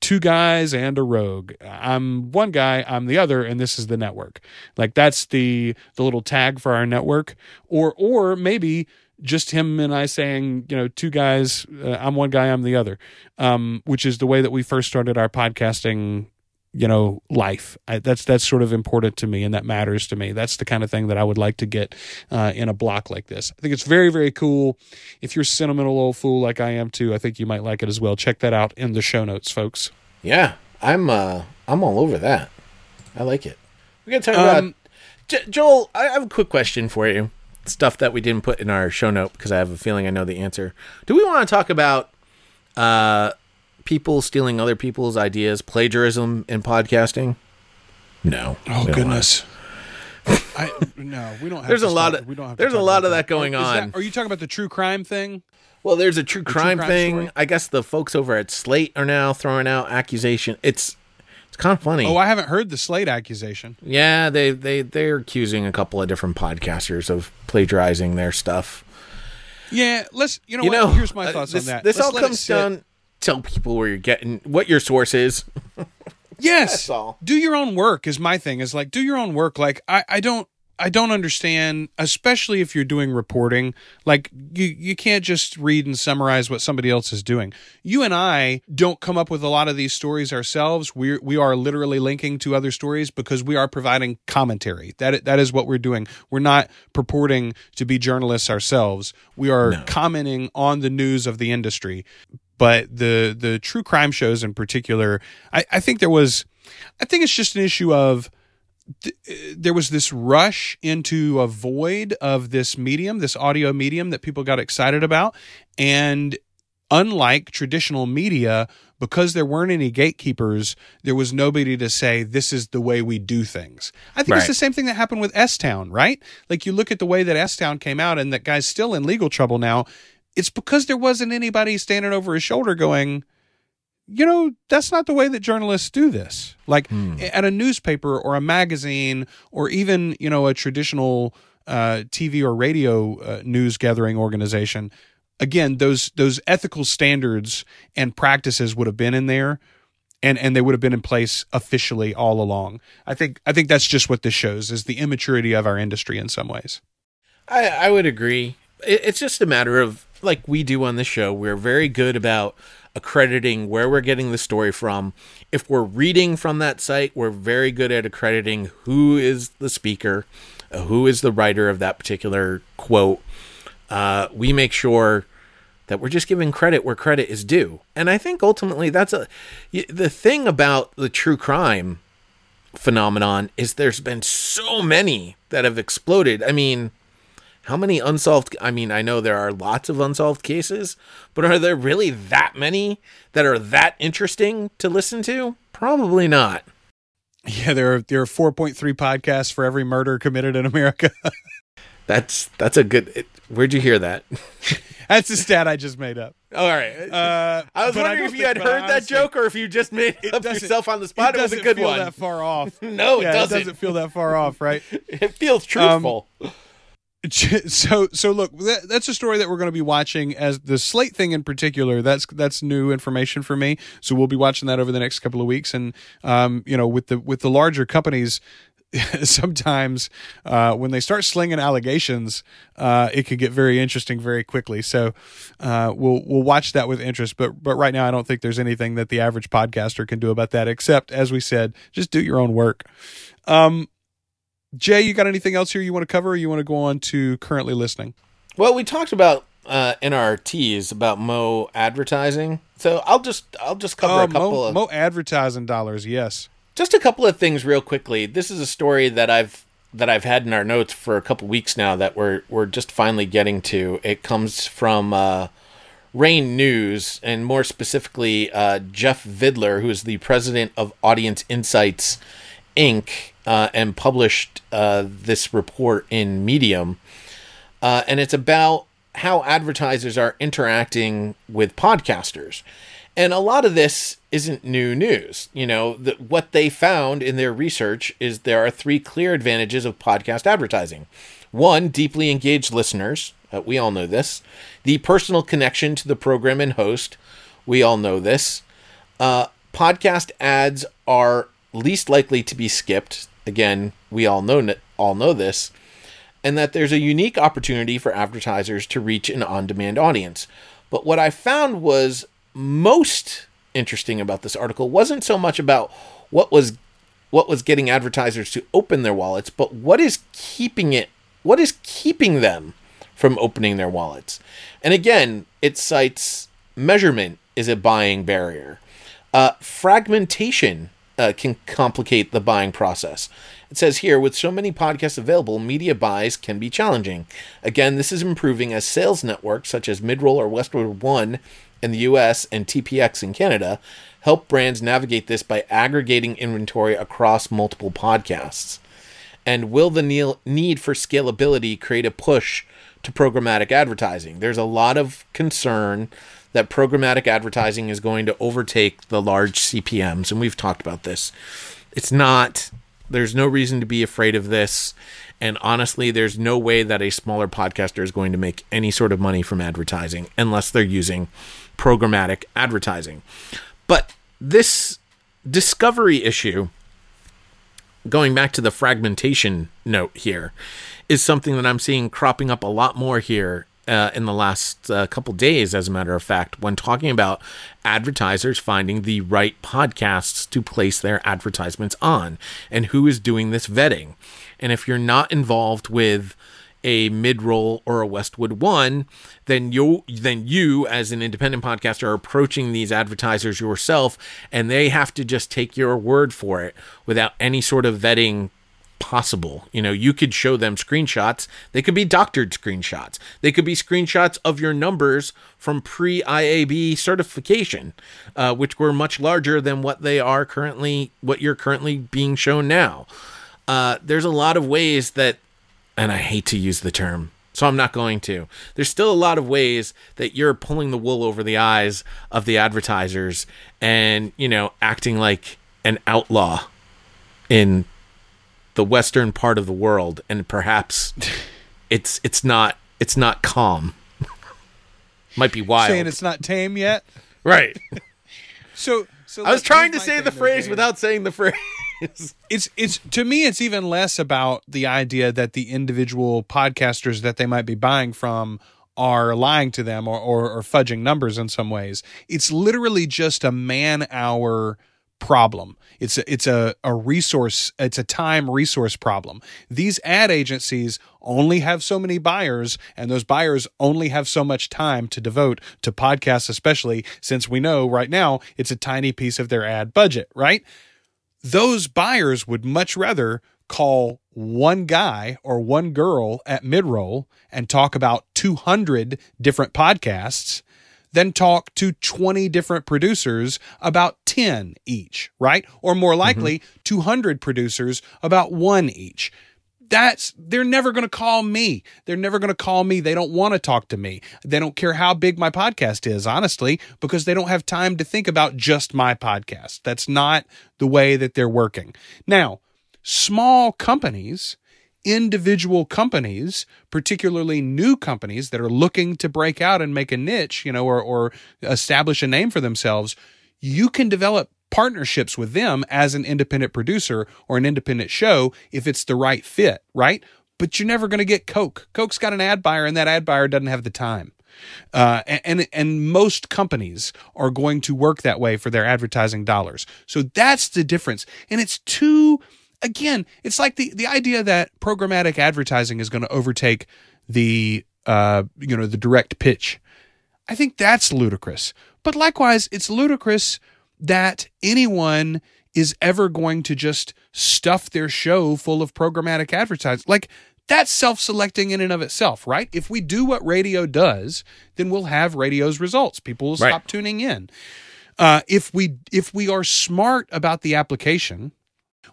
two guys and a rogue. I'm one guy, I'm the other, and this is the network. Like that's the the little tag for our network. Or or maybe just him and I saying, you know, two guys, uh, I'm one guy, I'm the other. Um, which is the way that we first started our podcasting you know life I, that's that's sort of important to me and that matters to me that's the kind of thing that i would like to get uh, in a block like this i think it's very very cool if you're a sentimental old fool like i am too i think you might like it as well check that out in the show notes folks Yeah, I'm uh, I'm all over that. I like it. We gotta talk about Um, J- Joel. I have a quick question for you. Stuff that we didn't put in our show note because I have a feeling I know the answer. Do we want to talk about uh, people stealing other people's ideas, plagiarism in podcasting? No. Oh goodness. [LAUGHS] I no, we don't. Have There's to a lot start- of- we don't have there's a lot of that going Is that- on. are you talking about the true crime thing? Well, there's a true crime, crime thing. story? I guess the folks over at Slate are now throwing out accusation. It's it's kind of funny. Oh, I haven't heard the Slate accusation. Yeah, they they they're accusing a couple of different podcasters of plagiarizing their stuff. Yeah, let's. You know, You what? know, here's my uh, thoughts this, on that. This Let's all comes down. Tell people where you're getting what your source is. [LAUGHS] Yes, That's all. do your own work is my thing. Is like do your own work. Like I, I don't. I don't understand, especially if you're doing reporting. Like you, you can't just read and summarize what somebody else is doing. You and I don't come up with a lot of these stories ourselves. We we are literally linking to other stories because we are providing commentary. That that is what we're doing. We're not purporting to be journalists ourselves. We are No. commenting on the news of the industry. But the the true crime shows in particular, I, I think there was I think it's just an issue of uh, there was this rush into a void of this medium, this audio medium that people got excited about. And unlike traditional media, because there weren't any gatekeepers, there was nobody to say, this is the way we do things. I think right. it's the same thing that happened with S Town, right? Like you look at the way that S Town came out and that guy's still in legal trouble now. It's because there wasn't anybody standing over his shoulder going, you know, that's not the way that journalists do this. Like hmm. at a newspaper or a magazine or even, you know, a traditional uh, TV or radio uh, news gathering organization. Again, those those ethical standards and practices would have been in there, and and they would have been in place officially all along. I think I think that's just what this shows is the immaturity of our industry in some ways. I I would agree. It's just a matter of like we do on the show. We're very good about accrediting where we're getting the story from. If we're reading from that site, we're very good at accrediting who is the speaker, uh, who is the writer of that particular quote. Uh, we make sure that we're just giving credit where credit is due. And I think ultimately that's a the thing about the true crime phenomenon is there's been so many that have exploded. I mean, how many unsolved i mean i know there are lots of unsolved cases but are there really that many that are that interesting to listen to? Probably not. Yeah there are there are 4.3 podcasts for every murder committed in america. [LAUGHS] That's that's a good it, where'd you hear that? [LAUGHS] That's a stat i just made up. All right. Uh, i was wondering I if you had heard that joke or if you just made it up yourself on the spot. It, it was a good feel one. that far off. [LAUGHS] No it, yeah, doesn't. it doesn't. feel that far off right? It feels truthful. um, [LAUGHS] so so look that, that's a story that we're going to be watching as the slate thing in particular that's that's new information for me so we'll be watching that over the next couple of weeks and um you know with the with the larger companies [LAUGHS] sometimes uh, when they start slinging allegations, uh, it could get very interesting very quickly. So uh, we'll we'll watch that with interest. But but right now, I don't think there's anything that the average podcaster can do about that, except as we said, just do your own work. Um, Jay, you got anything else here you want to cover, or you want to go on to currently listening? Well, we talked about uh, in our teas about Mo advertising, so I'll just I'll just cover uh, a couple Mo, of Mo advertising dollars. Yes, just a couple of things real quickly. This is a story that I've that I've had in our notes for a couple weeks now that we're we're just finally getting to. It comes from uh, Rain News, and more specifically, uh, Jeff Vidler, who is the president of Audience Insights Inc uh, and published uh, this report in Medium. Uh, and it's about how advertisers are interacting with podcasters. And a lot of this isn't new news. You know, the, what they found in their research is there are three clear advantages of podcast advertising. One, deeply engaged listeners. Uh, we all know this. The personal connection to the program and host. We all know this. Uh, podcast ads are least likely to be skipped again, we all know all know this, and that there's a unique opportunity for advertisers to reach an on-demand audience. But what I found was most interesting about this article wasn't so much about what was what was getting advertisers to open their wallets, but what is keeping it what is keeping them from opening their wallets. And again, it cites measurement is a buying barrier. Uh, fragmentation uh, can complicate the buying process. It says here, with so many podcasts available, media buys can be challenging. Again, this is improving as sales networks such as Midroll or Westwood One in the US and TPX in Canada help brands navigate this by aggregating inventory across multiple podcasts. And will the need for scalability create a push to programmatic advertising? There's a lot of concern that programmatic advertising is going to overtake the large CPMs. And we've talked about this. It's not, there's no reason to be afraid of this. And honestly, there's no way that a smaller podcaster is going to make any sort of money from advertising unless they're using programmatic advertising. But this discovery issue, going back to the fragmentation note here, is something that I'm seeing cropping up a lot more here uh, in the last uh, couple days, as a matter of fact, when talking about advertisers finding the right podcasts to place their advertisements on and who is doing this vetting. And if you're not involved with a mid-roll or a Westwood One, then you then you as an independent podcaster are approaching these advertisers yourself, and they have to just take your word for it without any sort of vetting possible. You know, you could show them screenshots. They could be doctored screenshots. They could be screenshots of your numbers from pre IAB certification, uh, which were much larger than what they are currently, what you're currently being shown now. Uh, there's a lot of ways that, and I hate to use the term, so I'm not going to. There's still a lot of ways that you're pulling the wool over the eyes of the advertisers and, you know, acting like an outlaw in the western part of the world and perhaps [LAUGHS] it's it's not it's not calm. Might be wild. Saying it's not tame yet. right. [LAUGHS] So, so i was trying to say the phrase without saying the [LAUGHS] phrase. It's it's to me it's even less about the idea that the individual podcasters that they might be buying from are lying to them or, or, or fudging numbers in some ways. It's literally just a man hour problem. It's a, it's a, a resource, it's a time resource problem. These ad agencies only have so many buyers, and those buyers only have so much time to devote to podcasts, especially since we know right now it's a tiny piece of their ad budget, right? those buyers would much rather call one guy or one girl at midroll and talk about 200 different podcasts than talk to 20 different producers about 10 each, right? Or more mm-hmm. likely, 200 producers about one each. That's they're never going to call me. They're never going to call me. They don't want to talk to me. They don't care how big my podcast is, honestly, because they don't have time to think about just my podcast. That's not the way that they're working. Now, small companies, individual companies, particularly new companies that are looking to break out and make a niche, you know, or, or establish a name for themselves, you can develop partnerships with them as an independent producer or an independent show if it's the right fit, right? But you're never going to get Coke. Coke's got an ad buyer, and that ad buyer doesn't have the time. Uh, and and most companies are going to work that way for their advertising dollars. So that's the difference. And it's too again, it's like the the idea that programmatic advertising is going to overtake the uh, you know the direct pitch. I think that's ludicrous. But likewise, it's ludicrous that anyone is ever going to just stuff their show full of programmatic advertising. Like that's self-selecting in and of itself, right? If we do what radio does, then we'll have radio's results. People will Right. stop tuning in. Uh, if we if we are smart about the application,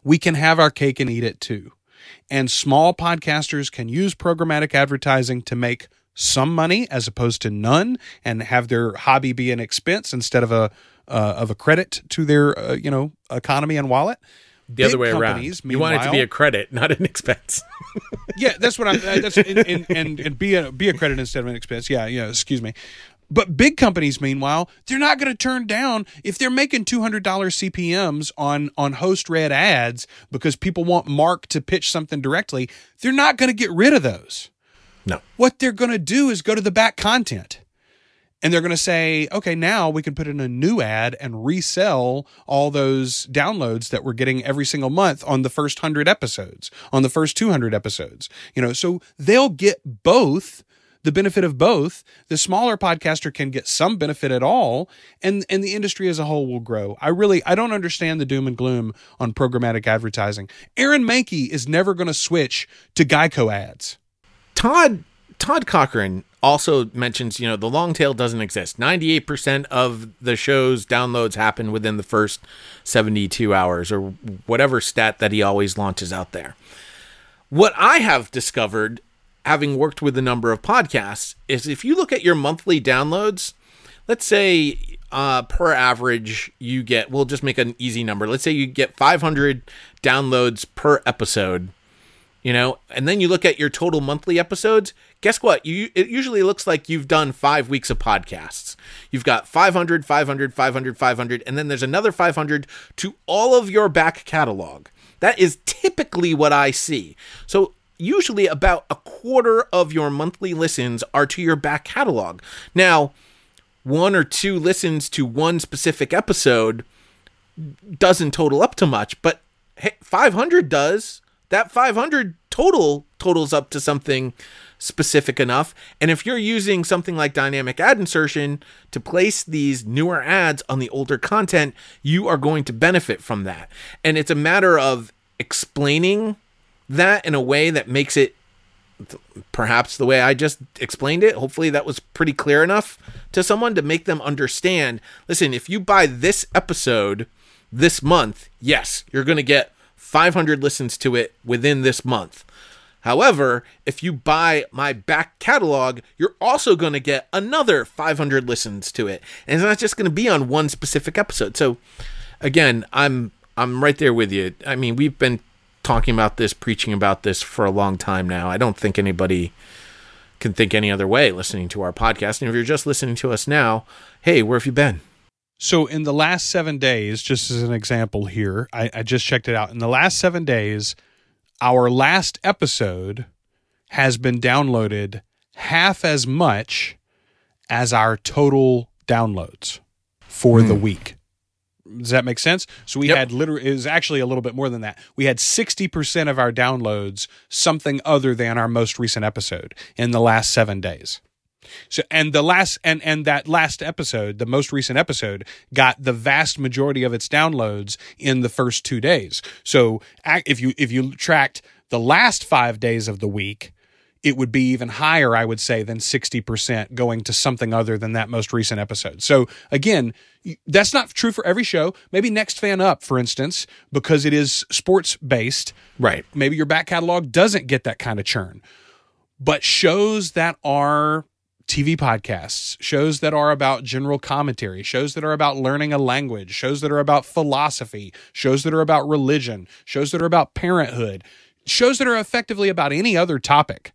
we can have our cake and eat it too. And small podcasters can use programmatic advertising to make some money as opposed to none, and have their hobby be an expense instead of a uh, of a credit to their uh, you know economy and wallet. the other way around you want it to be a credit not an expense [LAUGHS] yeah, that's what I'm. Uh, that's and, and, and, and be a be a credit instead of an expense. Yeah, yeah. Excuse me. But big companies, meanwhile, they're not going to turn down if they're making two hundred dollars CPMS on on host read ads because people want Mark to pitch something directly. They're not going to get rid of those. no What they're going to do is go to the back content. And they're going to say, okay, now we can put in a new ad and resell all those downloads that we're getting every single month on the first 100 episodes, on the first 200 episodes. You know, so they'll get both the benefit of both. The smaller podcaster can get some benefit at all, and and the industry as a whole will grow. I really I don't understand the doom and gloom on programmatic advertising. Aaron Mahnke is never going to switch to Geico ads. Todd Todd Cochrane also mentions, you know, the long tail doesn't exist. 98% of the show's downloads happen within the first 72 hours or whatever stat that he always launches out there. What I have discovered having worked with a number of podcasts is if you look at your monthly downloads, let's say uh, per average you get we'll just make an easy number. Let's say you get 500 downloads per episode you know and then you look at your total monthly episodes guess what? You it usually looks like you've done five weeks of podcasts. You've got 500 500 500 500 and then there's another 500 to all of your back catalog. That is typically what i see. So usually about a quarter of your monthly listens are to your back catalog now one or two listens to one specific episode doesn't total up to much, but 500 does. That 500 total totals up to something specific enough. And if you're using something like dynamic ad insertion to place these newer ads on the older content, you are going to benefit from that. And it's a matter of explaining that in a way that makes it perhaps the way I just explained it. Hopefully that was pretty clear enough to someone to make them understand. Listen, if you buy this episode this month, yes, you're going to get 500 listens to it within this month. However, if you buy my back catalog, you're also going to get another 500 listens to it. And it's not just going to be on one specific episode. So again, I'm I'm right there with you. I mean, we've been talking about this, preaching about this for a long time now. I don't think anybody can think any other way listening to our podcast. And if you're just listening to us now, hey, where have you been? So in the last seven days, just as an example here, I, I just checked it out. In the last seven days, our last episode has been downloaded half as much as our total downloads for the hmm. week. Does that make sense? So we Yep. had literally it was actually a little bit more than that. We had 60% of our downloads something other than our most recent episode in the last 7 days. So and the last and and that last episode, the most recent episode, got the vast majority of its downloads in the first two days. So if you if you tracked the last five days of the week, it would be even higher, I would say, than sixty percent going to something other than that most recent episode. So again, that's not true for every show. Maybe Next Fan Up, for instance, because it is sports based Right. maybe your back catalog doesn't get that kind of churn. But shows that are TV podcasts, shows that are about general commentary, shows that are about learning a language, shows that are about philosophy, shows that are about religion, shows that are about parenthood, shows that are effectively about any other topic.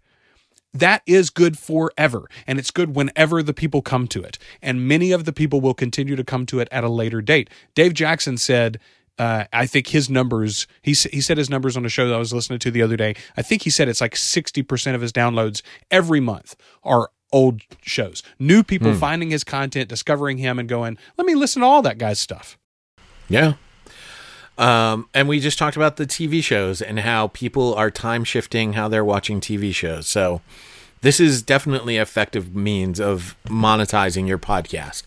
That is good forever. And it's good whenever the people come to it. And many of the people will continue to come to it at a later date. Dave Jackson said, uh, I think his numbers, he, he said his numbers on a show that I was listening to the other day. I think he said it's like 60% of his downloads every month are old shows. New people finding his content, discovering him, and going, let me listen to all that guy's stuff. Yeah. Um, and we just talked about the TV shows and how people are time shifting how they're watching TV shows. So this is definitely effective means of monetizing your podcast.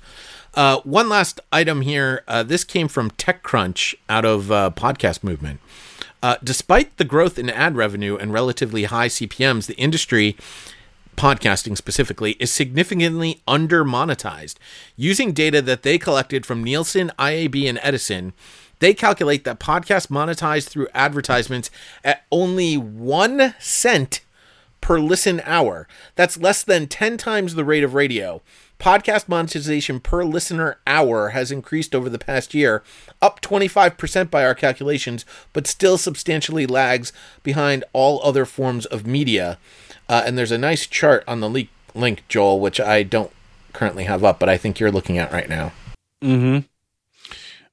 Uh, one last item here. Uh, this came from TechCrunch out of uh, Podcast Movement. Uh, despite the growth in ad revenue and relatively high CPMs, the industry podcasting specifically, is significantly under monetized. Using data that they collected from Nielsen, IAB, and Edison, they calculate that podcasts monetized through advertisements at only one cent per listen hour. That's less than 10 times the rate of radio. Podcast monetization per listener hour has increased over the past year, up 25% by our calculations, but still substantially lags behind all other forms of media. Uh, and there's a nice chart on the le- link, Joel, which I don't currently have up, but I think you're looking at right now.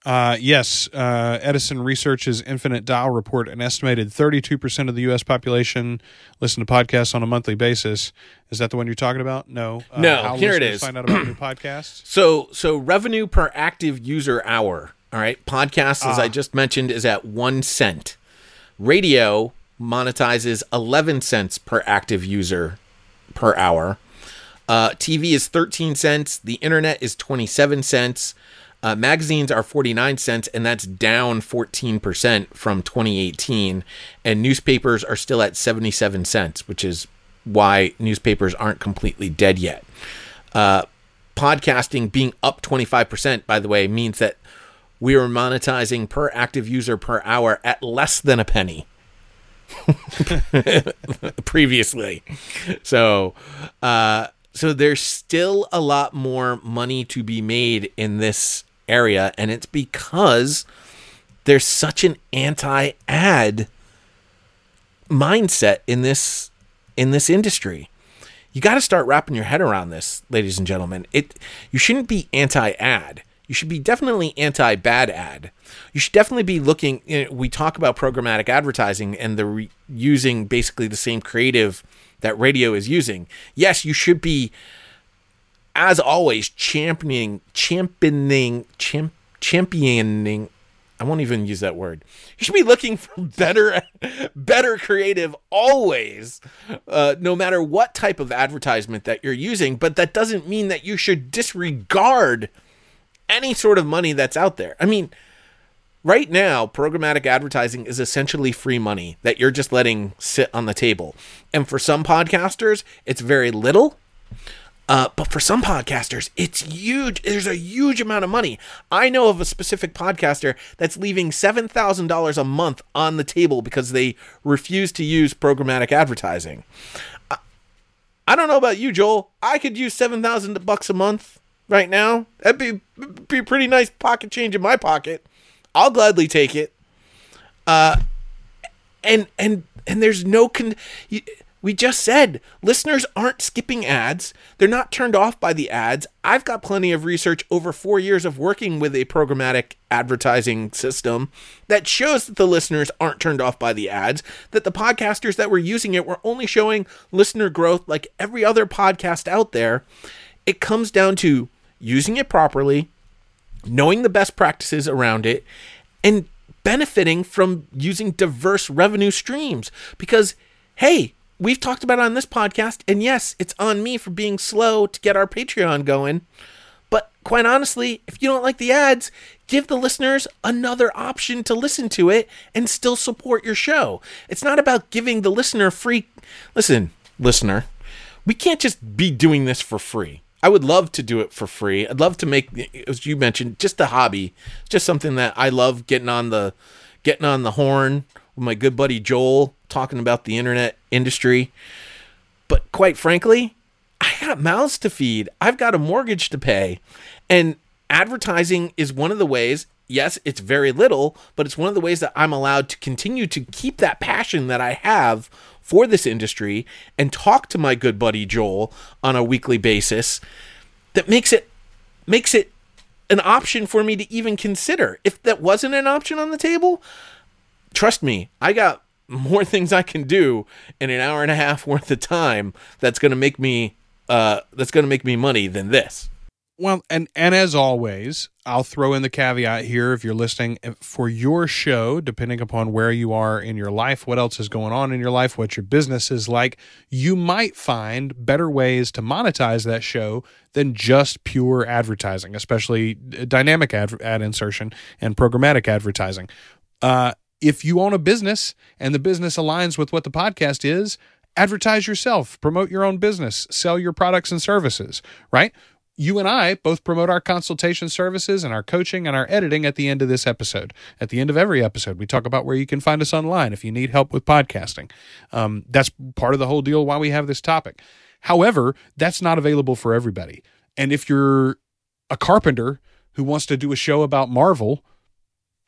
Uh, yes, uh, Edison Research's Infinite Dial report an estimated 32% of the U.S. population listen to podcasts on a monthly basis. Is that the one you're talking about? No. Uh, No, here it is. Find out about new podcasts. [CLEARS THROAT] So so revenue per active user hour. All right. Podcasts, as I just mentioned, is at one cent. Radio monetizes eleven cents per active user per hour. Uh, TV is 13 cents. The internet is 27 cents. Uh, magazines are 49 cents, and that's down 14% from 2018. And newspapers are still at 77 cents, which is why newspapers aren't completely dead yet. Uh, podcasting being up 25%, by the way, means that we are monetizing per active user per hour at less than a penny [LAUGHS] previously. So, uh, so there's still a lot more money to be made in this area, and it's because there's such an anti-ad mindset in this in this industry. You got to start wrapping your head around this, ladies and gentlemen. It you shouldn't be anti-ad. You should be definitely anti-bad ad. You should definitely be looking. You know, we talk about programmatic advertising and the re- using basically the same creative that radio is using. Yes, you should be, as always, championing, championing, champ, championing. I won't even use that word. You should be looking for better, [LAUGHS] better creative always, uh, no matter what type of advertisement that you're using. But that doesn't mean that you should disregard any sort of money that's out there. I mean, right now, programmatic advertising is essentially free money that you're just letting sit on the table. And for some podcasters, it's very little. Uh, but for some podcasters, it's huge. There's a huge amount of money. I know of a specific podcaster that's leaving $7,000 a month on the table because they refuse to use programmatic advertising. I, I don't know about you, Joel. I could use 7,000 bucks a month right now. That'd be, be pretty nice pocket change in my pocket. I'll gladly take it. Uh, and and and there's no con. We just said listeners aren't skipping ads. They're not turned off by the ads. I've got plenty of research over four years of working with a programmatic advertising system that shows that the listeners aren't turned off by the ads, that the podcasters that were using it were only showing listener growth like every other podcast out there. It comes down to using it properly, knowing the best practices around it, and benefiting from using diverse revenue streams. Because, hey, we've talked about on this podcast, and yes, it's on me for being slow to get our Patreon going. But quite honestly, if you don't like the ads, give the listeners another option to listen to it and still support your show. It's not about giving the listener free. Listen, listener, we can't just be doing this for free. I would love to do it for free. I'd love to make, as you mentioned, just a hobby, just something that I love getting on the, getting on the horn with my good buddy Joel talking about the internet industry. But quite frankly, I got mouths to feed. I've got a mortgage to pay. And advertising is one of the ways, yes, it's very little, but it's one of the ways that I'm allowed to continue to keep that passion that I have for this industry and talk to my good buddy Joel on a weekly basis that makes it makes it an option for me to even consider. If that wasn't an option on the table, trust me, I got more [LAUGHS] things I can do in an hour and a half worth of time that's going to make me uh that's going to make me money than this. Well, and and as always, I'll throw in the caveat here if you're listening for your show, depending upon where you are in your life, what else is going on in your life, what your business is like, you might find better ways to monetize that show than just pure advertising, especially dynamic ad, ad insertion and programmatic advertising. Uh, if you own a business and the business aligns with what the podcast is, advertise yourself, promote your own business, sell your products and services, right? You and I both promote our consultation services and our coaching and our editing at the end of this episode. At the end of every episode, we talk about where you can find us online if you need help with podcasting. Um, that's part of the whole deal why we have this topic. However, that's not available for everybody. And if you're a carpenter who wants to do a show about Marvel,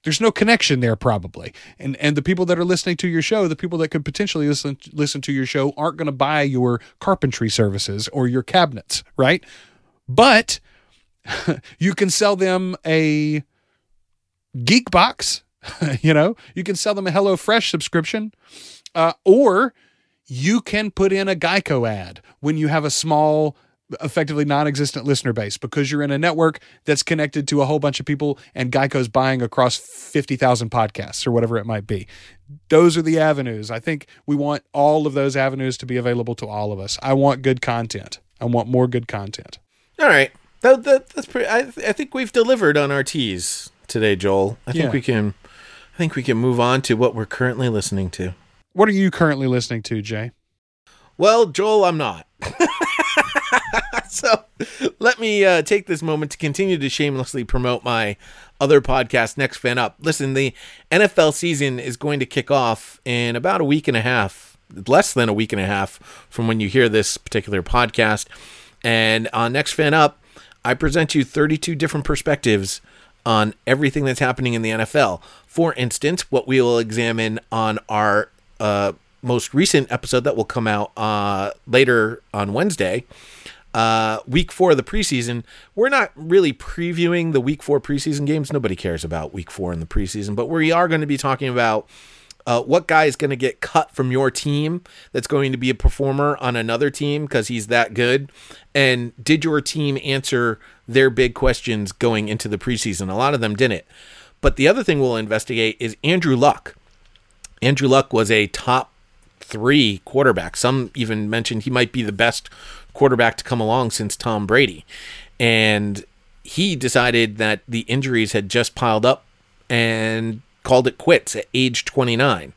there's no connection there probably and and the people that are listening to your show the people that could potentially listen listen to your show aren't going to buy your carpentry services or your cabinets right but [LAUGHS] you can sell them a geek box [LAUGHS] you know you can sell them a hello fresh subscription uh, or you can put in a geico ad when you have a small effectively non-existent listener base because you're in a network that's connected to a whole bunch of people and Geico's buying across 50,000 podcasts or whatever it might be. Those are the avenues. I think we want all of those avenues to be available to all of us. I want good content. I want more good content. All right. That, that that's pretty I, I think we've delivered on our teas today, Joel. I think Yeah. we can I think we can move on to what we're currently listening to. What are you currently listening to, Jay? Well, Joel, I'm not. [LAUGHS] so let me uh, take this moment to continue to shamelessly promote my other podcast, Next Fan Up. Listen, the NFL season is going to kick off in about a week and a half, less than a week and a half from when you hear this particular podcast. And on Next Fan Up, I present you 32 different perspectives on everything that's happening in the NFL. For instance, what we will examine on our uh, most recent episode that will come out uh, later on Wednesday, uh, week four of the preseason. We're not really previewing the week four preseason games. Nobody cares about week four in the preseason, but we are going to be talking about uh, what guy is going to get cut from your team that's going to be a performer on another team because he's that good? And did your team answer their big questions going into the preseason? A lot of them didn't. But the other thing we'll investigate is Andrew Luck. Andrew Luck was a top three quarterback. Some even mentioned he might be the best quarterback to come along since Tom Brady. And he decided that the injuries had just piled up and called it quits at age 29.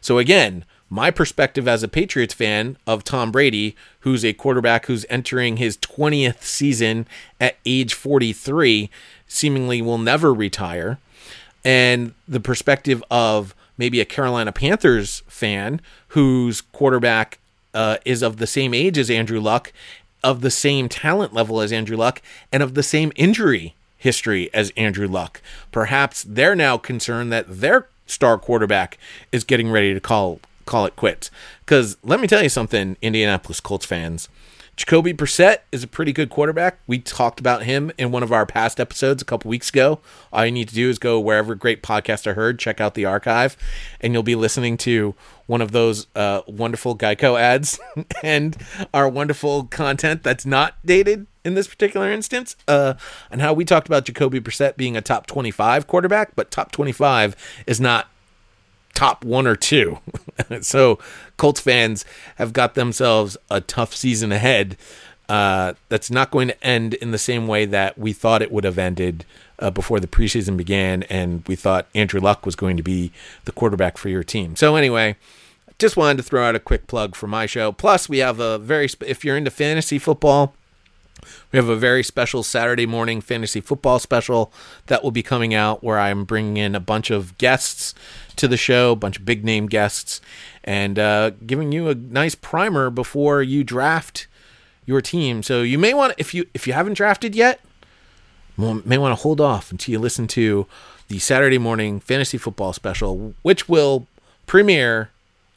So again, my perspective as a Patriots fan of Tom Brady, who's a quarterback who's entering his 20th season at age 43, seemingly will never retire, and the perspective of maybe a Carolina Panthers fan whose quarterback uh, is of the same age as Andrew Luck, of the same talent level as Andrew Luck, and of the same injury history as Andrew Luck. Perhaps they're now concerned that their star quarterback is getting ready to call call it quits. Because let me tell you something, Indianapolis Colts fans. Jacoby Brissett is a pretty good quarterback. We talked about him in one of our past episodes a couple weeks ago. All you need to do is go wherever great podcast are heard, check out the archive, and you'll be listening to one of those uh, wonderful Geico ads [LAUGHS] and our wonderful content that's not dated in this particular instance, uh, and how we talked about Jacoby Brissett being a top 25 quarterback, but top 25 is not top one or two. [LAUGHS] so Colts fans have got themselves a tough season ahead. Uh, that's not going to end in the same way that we thought it would have ended uh, before the preseason began, and we thought Andrew Luck was going to be the quarterback for your team. So anyway, just wanted to throw out a quick plug for my show. Plus, we have a very sp- if you're into fantasy football. We have a very special Saturday morning fantasy football special that will be coming out where I'm bringing in a bunch of guests to the show, a bunch of big name guests, and uh, giving you a nice primer before you draft your team. So you may want, if you if you haven't drafted yet, may want to hold off until you listen to the Saturday morning fantasy football special, which will premiere,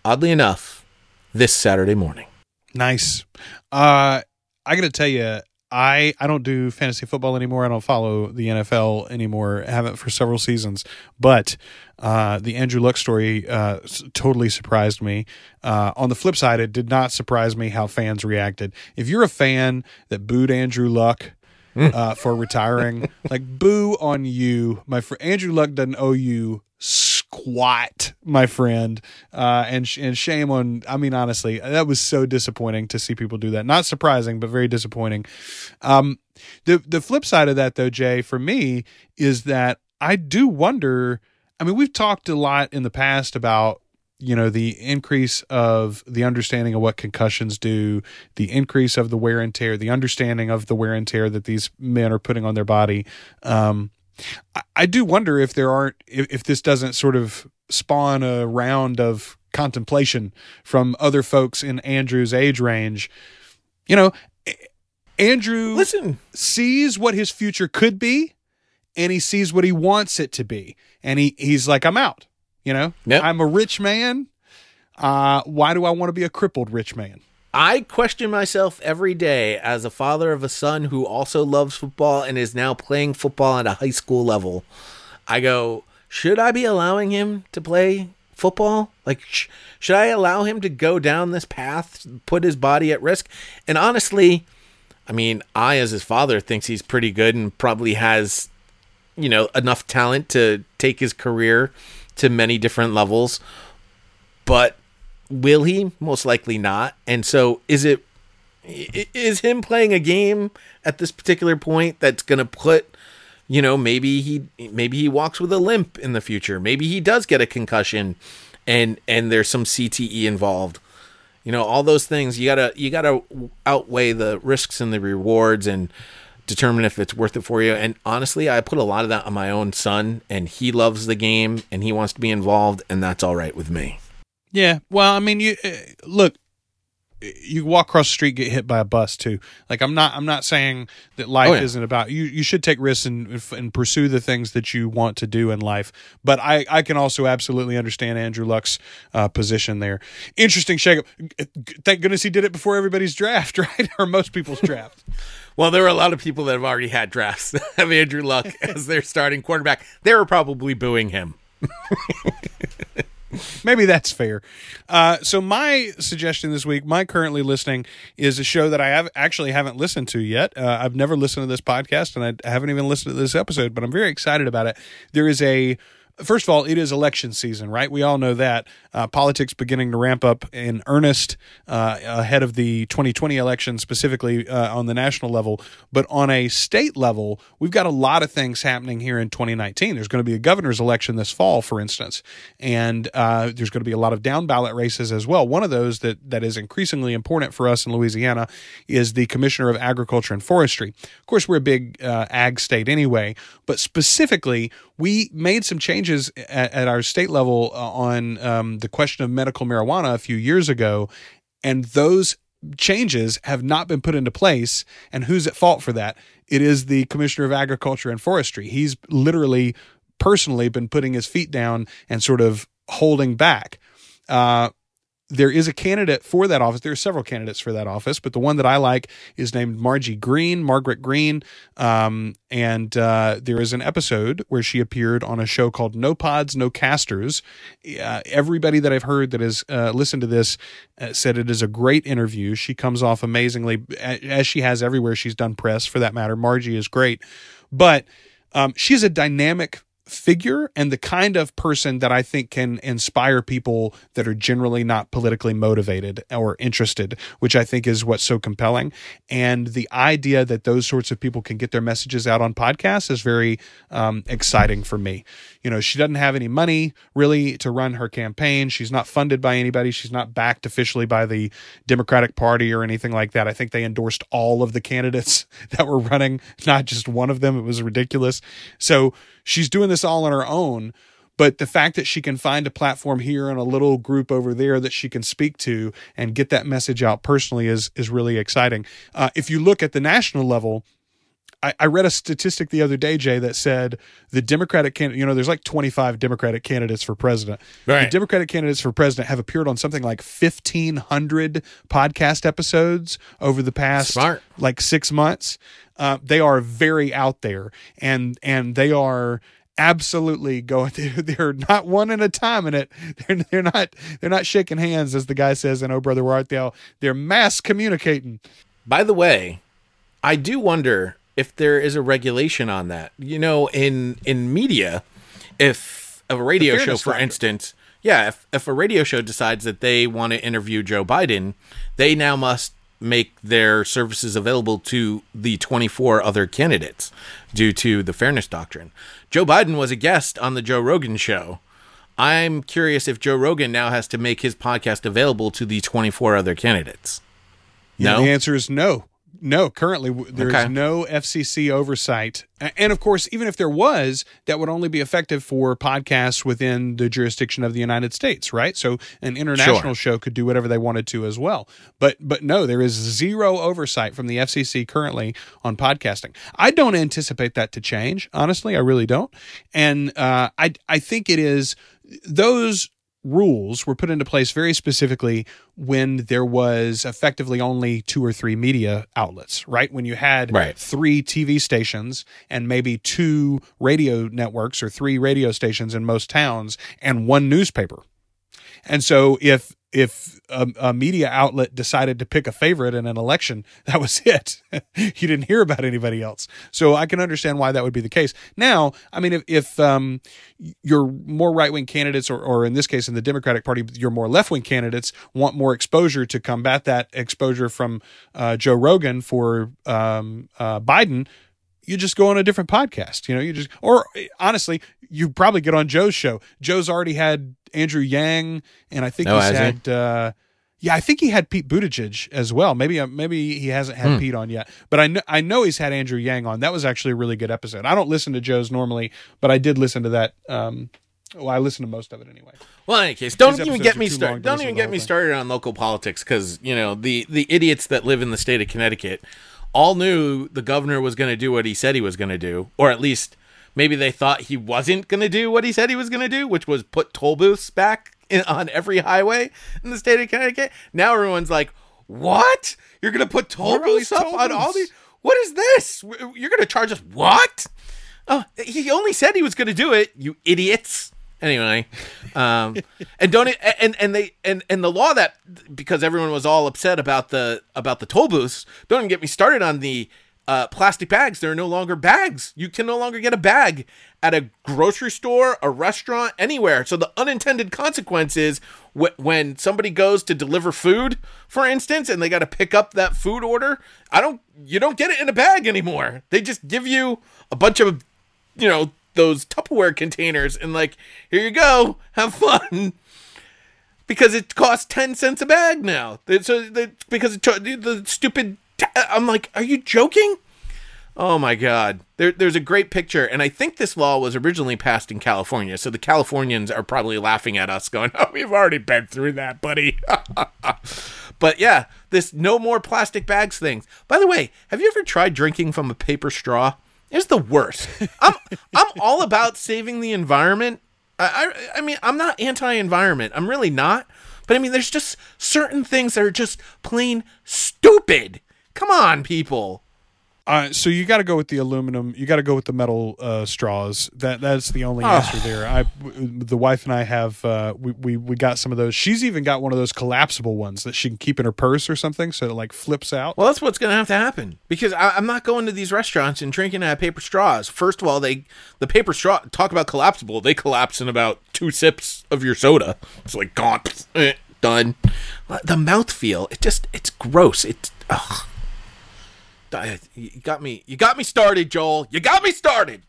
oddly enough, this Saturday morning. Nice. Uh, I got to tell you, I I don't do fantasy football anymore. I don't follow the NFL anymore. I haven't for several seasons. But uh, the Andrew Luck story uh, totally surprised me. Uh, on the flip side, it did not surprise me how fans reacted. If you're a fan that booed Andrew Luck uh, for retiring, [LAUGHS] like boo on you, my friend. Andrew Luck doesn't owe you squat, my friend. Uh, and sh- and shame on. I mean, honestly, that was so disappointing to see people do that. Not surprising, but very disappointing. Um, the the flip side of that, though, Jay, for me, is that I do wonder. I mean, we've talked a lot in the past about you know the increase of the understanding of what concussions do the increase of the wear and tear the understanding of the wear and tear that these men are putting on their body. Um, I, I do wonder if there aren't if, if this doesn't sort of spawn a round of contemplation from other folks in andrew's age range. You know andrew Listen, sees what his future could be and he sees what he wants it to be. And he he's like i'm out you know Yep. i'm a rich man uh why do i want to be a crippled rich man I question myself every day as a father of a son who also loves football and is now playing football at a high school level. I go, should I be allowing him to play football? Like, sh- should I allow him to go down this path, put his body at risk? And honestly, I mean, I, as his father, thinks he's pretty good and probably has, you know, enough talent to take his career to many different levels. But will he? Most likely not. And so, is it is him playing a game at this particular point that's going to put you know maybe he maybe he walks with a limp in the future maybe he does get a concussion and and there's some CTE involved you know all those things you got to you got to outweigh the risks and the rewards and determine if it's worth it for you. And honestly I put a lot of that on my own son and he loves the game and he wants to be involved and that's all right with me. Yeah. Well i mean you uh, look you walk across the street get hit by a bus too like i'm not i'm not saying that life Oh, yeah. isn't about you you should take risks and and pursue the things that you want to do in life but i i can also absolutely understand andrew luck's uh, position there interesting shake thank goodness he did it before everybody's draft [LAUGHS] right or most people's draft Well, there were a lot of people that have already had drafts [LAUGHS] have Andrew Luck as their starting quarterback. They were probably booing him. [LAUGHS] Maybe that's fair. Uh, so my suggestion this week, my currently listening, is a show that I have actually haven't listened to yet. Uh, I've never listened to this podcast, and I haven't even listened to this episode, but I'm very excited about it. There is a first of all, it is election season, right? We all know that. Uh, politics beginning to ramp up in earnest uh, ahead of the 2020 election, specifically uh, on the national level. But on a state level, we've got a lot of things happening here in 2019. There's going to be a governor's election this fall, for instance, and uh, there's going to be a lot of down ballot races as well. One of those that, that is increasingly important for us in Louisiana is the Commissioner of Agriculture and Forestry. Of course, we're a big uh, ag state anyway, but specifically, we made some changes at, at our state level uh, on um, the question of medical marijuana a few years ago, and those changes have not been put into place. And who's at fault for that? It is the Commissioner of Agriculture and Forestry. He's literally personally been putting his feet down and sort of holding back. Uh, there is a candidate for that office. There are several candidates for that office, but the one that I like is named Margie Green, Margaret Green. Um, and uh, there is an episode where she appeared on a show called No Pods, No Casters. Uh, everybody that I've heard that has uh, listened to this uh, said it is a great interview. She comes off amazingly, as she has everywhere she's done press for that matter. Margie is great, but um, she's a dynamic figure and the kind of person that I think can inspire people that are generally not politically motivated or interested, which I think is what's so compelling. And the idea that those sorts of people can get their messages out on podcasts is very um, exciting for me. You know, she doesn't have any money really to run her campaign. She's not funded by anybody. She's not backed officially by the Democratic Party or anything like that. I think they endorsed all of the candidates [LAUGHS] that were running, not just one of them. It was ridiculous. So she's doing this all on her own. But the fact that she can find a platform here and a little group over there that she can speak to and get that message out personally is is really exciting. Uh, if you look at the national level, I, I, read a statistic the other day, Jay, that said the Democratic candidate, you know, there's like 25 Democratic candidates for president. Right. The Democratic candidates for president have appeared on something like 1,500 podcast episodes over the past Smart. like six months. Uh, they are very out there, and and they are absolutely going. [LAUGHS] They're, they're not one at a time in it. They're they're not they're not shaking hands as the guy says in Oh Brother Where Art Thou. They're mass communicating. By the way, I do wonder if there is a regulation on that. You know, in in media, if a radio show, for factor. instance, yeah, if if a radio show decides that they want to interview Joe Biden, they now must make their services available to the 24 other candidates due to the fairness doctrine. Joe Biden was a guest on the Joe Rogan show. I'm curious if Joe Rogan now has to make his podcast available to the 24 other candidates. Yeah, no? the answer is no no, currently there is okay. no FCC oversight. And of course, even if there was, that would only be effective for podcasts within the jurisdiction of the United States, right? So an international sure. show could do whatever they wanted to as well. But but no, there is zero oversight from the FCC currently on podcasting. I don't anticipate that to change, honestly. I really don't. And uh, I I think it is those rules were put into place very specifically when there was effectively only two or three media outlets, right? When you had right. three TV stations and maybe two radio networks or three radio stations in most towns and one newspaper. And so if if a, a, media outlet decided to pick a favorite in an election, [LAUGHS] that was it. you didn't hear about anybody else. So I can understand why that would be the case. Now, I mean, if, if um, your more right wing candidates, or, or in this case, in the Democratic Party, your more left wing candidates want more exposure to combat that exposure from uh, Joe Rogan for um, uh, Biden, you just go on a different podcast. You know, you just, or honestly, you probably get on Joe's show. Joe's already had Andrew Yang, and I think oh, he's had. He? Uh, yeah, I think he had Pete Buttigieg as well. Maybe uh, maybe he hasn't had hmm. Pete on yet, but I know I know he's had Andrew Yang on. That was actually a really good episode. I don't listen to Joe's normally, but I did listen to that. Um, well, I listen to most of it anyway. Well, in any case, don't even get me started. Don't even get me thing. started on local politics because you know the the idiots that live in the state of Connecticut all knew the governor was going to do what he said he was going to do, or at least maybe they thought he wasn't going to do what he said he was going to do, which was put toll booths back in, on every highway in the state of Connecticut. Now everyone's like, "What? You're going to put toll booths up on all these? What is this? You're going to charge us what?" Oh, he only said he was going to do it, you idiots. Anyway, um, and don't and and they and and the law that because everyone was all upset about the about the toll booths. Don't even get me started on the uh, plastic bags. There are no longer bags. You can no longer get a bag at a grocery store, a restaurant, anywhere. So the unintended consequence is wh- when somebody goes to deliver food, for instance, and they got to pick up that food order, I don't, you don't get it in a bag anymore. They just give you a bunch of, you know, those Tupperware containers and like, here you go, have fun. Because it costs ten cents a bag now. So because it, the stupid, I'm like, are you joking? Oh my God. There, there's a great picture, and I think this law was originally passed in California. So the Californians are probably laughing at us, going, "Oh, we've already been through that, buddy." [LAUGHS] but yeah, this no more plastic bags things. By the way, have you ever tried drinking from a paper straw? It's the worst. I'm I'm all about saving the environment. I, I I mean, I'm not anti-environment. I'm really not. But I mean, there's just certain things that are just plain stupid. Come on, people. Uh, so you got to go with the aluminum. You got to go with the metal uh, straws. That that's the only answer there. I, the wife and I have uh, we, we we got some of those. She's even got one of those collapsible ones that she can keep in her purse or something, so it like flips out. Well, that's what's going to have to happen because I, am not going to these restaurants and drinking out of paper straws. First of all, they the paper straw talk about collapsible. They collapse in about two sips of your soda. It's like gone, eh, done. The mouth feel, it just it's gross. It's ugh. You got me. You got me started, Joel. You got me started.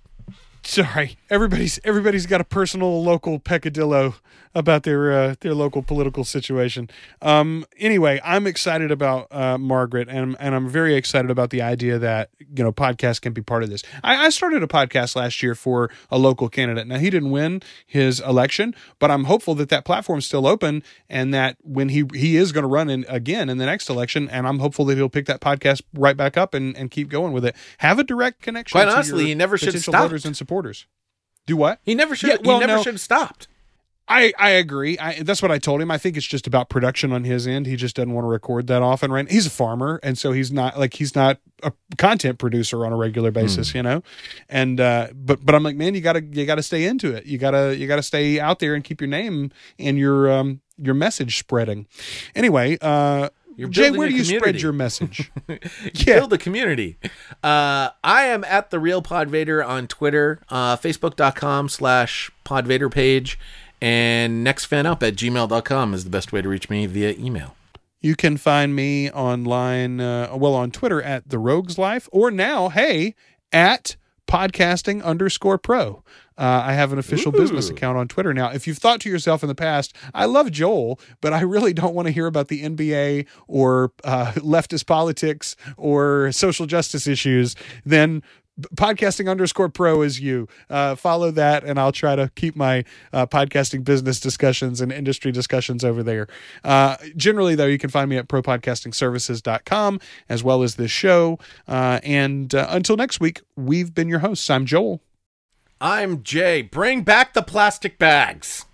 Sorry, everybody's everybody's got a personal local peccadillo about their uh, their local political situation. Um, anyway, I'm excited about uh, Margaret, and and I'm very excited about the idea that you know podcasts can be part of this. I, I started a podcast last year for a local candidate. Now he didn't win his election, but I'm hopeful that that platform's still open, and that when he he is going to run in again in the next election, and I'm hopeful that he'll pick that podcast right back up and, and keep going with it. Have a direct connection. Quite honestly, he never should have stopped. Voters and supporters. Do what? He never should. Yeah, well, he never no, should have stopped. I, I agree. I, that's what I told him. I think it's just about production on his end. He just doesn't want to record that often, right? He's a farmer, and so he's not like he's not a content producer on a regular basis, mm. you know. And uh, but but I'm like, man, you gotta you gotta stay into it. You gotta you gotta stay out there and keep your name and your um your message spreading. Anyway, uh, Jay, where do you spread your [LAUGHS] message? you yeah. build a community. Uh, I am at the real Pod Vader on Twitter, uh, facebook.com slash Podvader page and nextfanup at gmail.com is the best way to reach me via email. You can find me online, uh, well, on Twitter at The Rogues Life, or now, hey, at podcasting underscore pro. Uh, I have an official Ooh. business account on Twitter now. If you've thought to yourself in the past, I love Joel, but I really don't want to hear about the NBA or uh, leftist politics or social justice issues, then podcasting underscore pro is you. Uh, follow that, and I'll try to keep my uh, podcasting business discussions and industry discussions over there. Uh, generally, though, you can find me at propodcastingservices.com as well as this show. Uh, and uh, until next week, we've been your hosts. I'm Joel. I'm Jay. Bring back the plastic bags.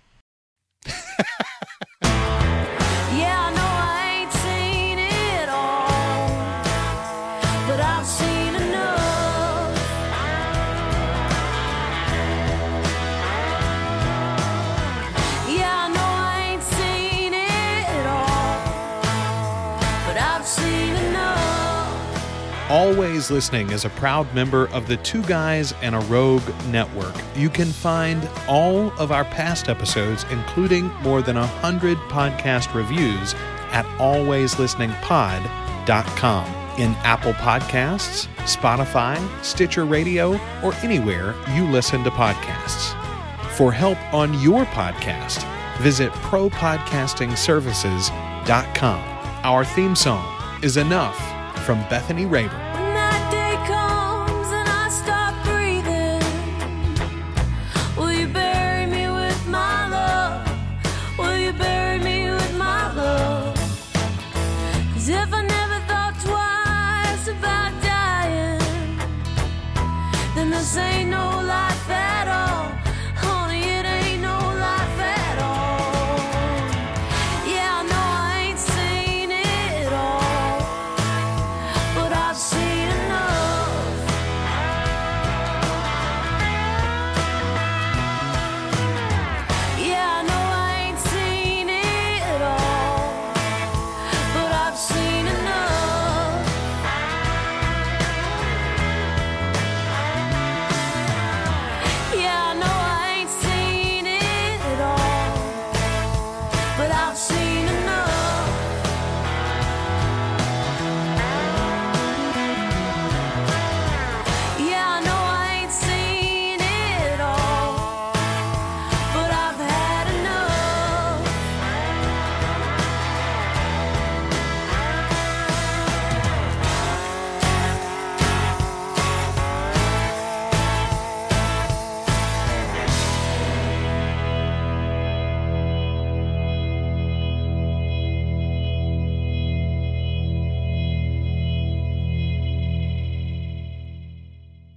Always Listening is a proud member of the Two Guys and a Rogue network. You can find all of our past episodes, including more than 100 podcast reviews, at alwayslisteningpod.com in Apple Podcasts, Spotify, Stitcher Radio, or anywhere you listen to podcasts. For help on your podcast, visit propodcastingservices.com. Our theme song is Enough from Bethany Rayburn.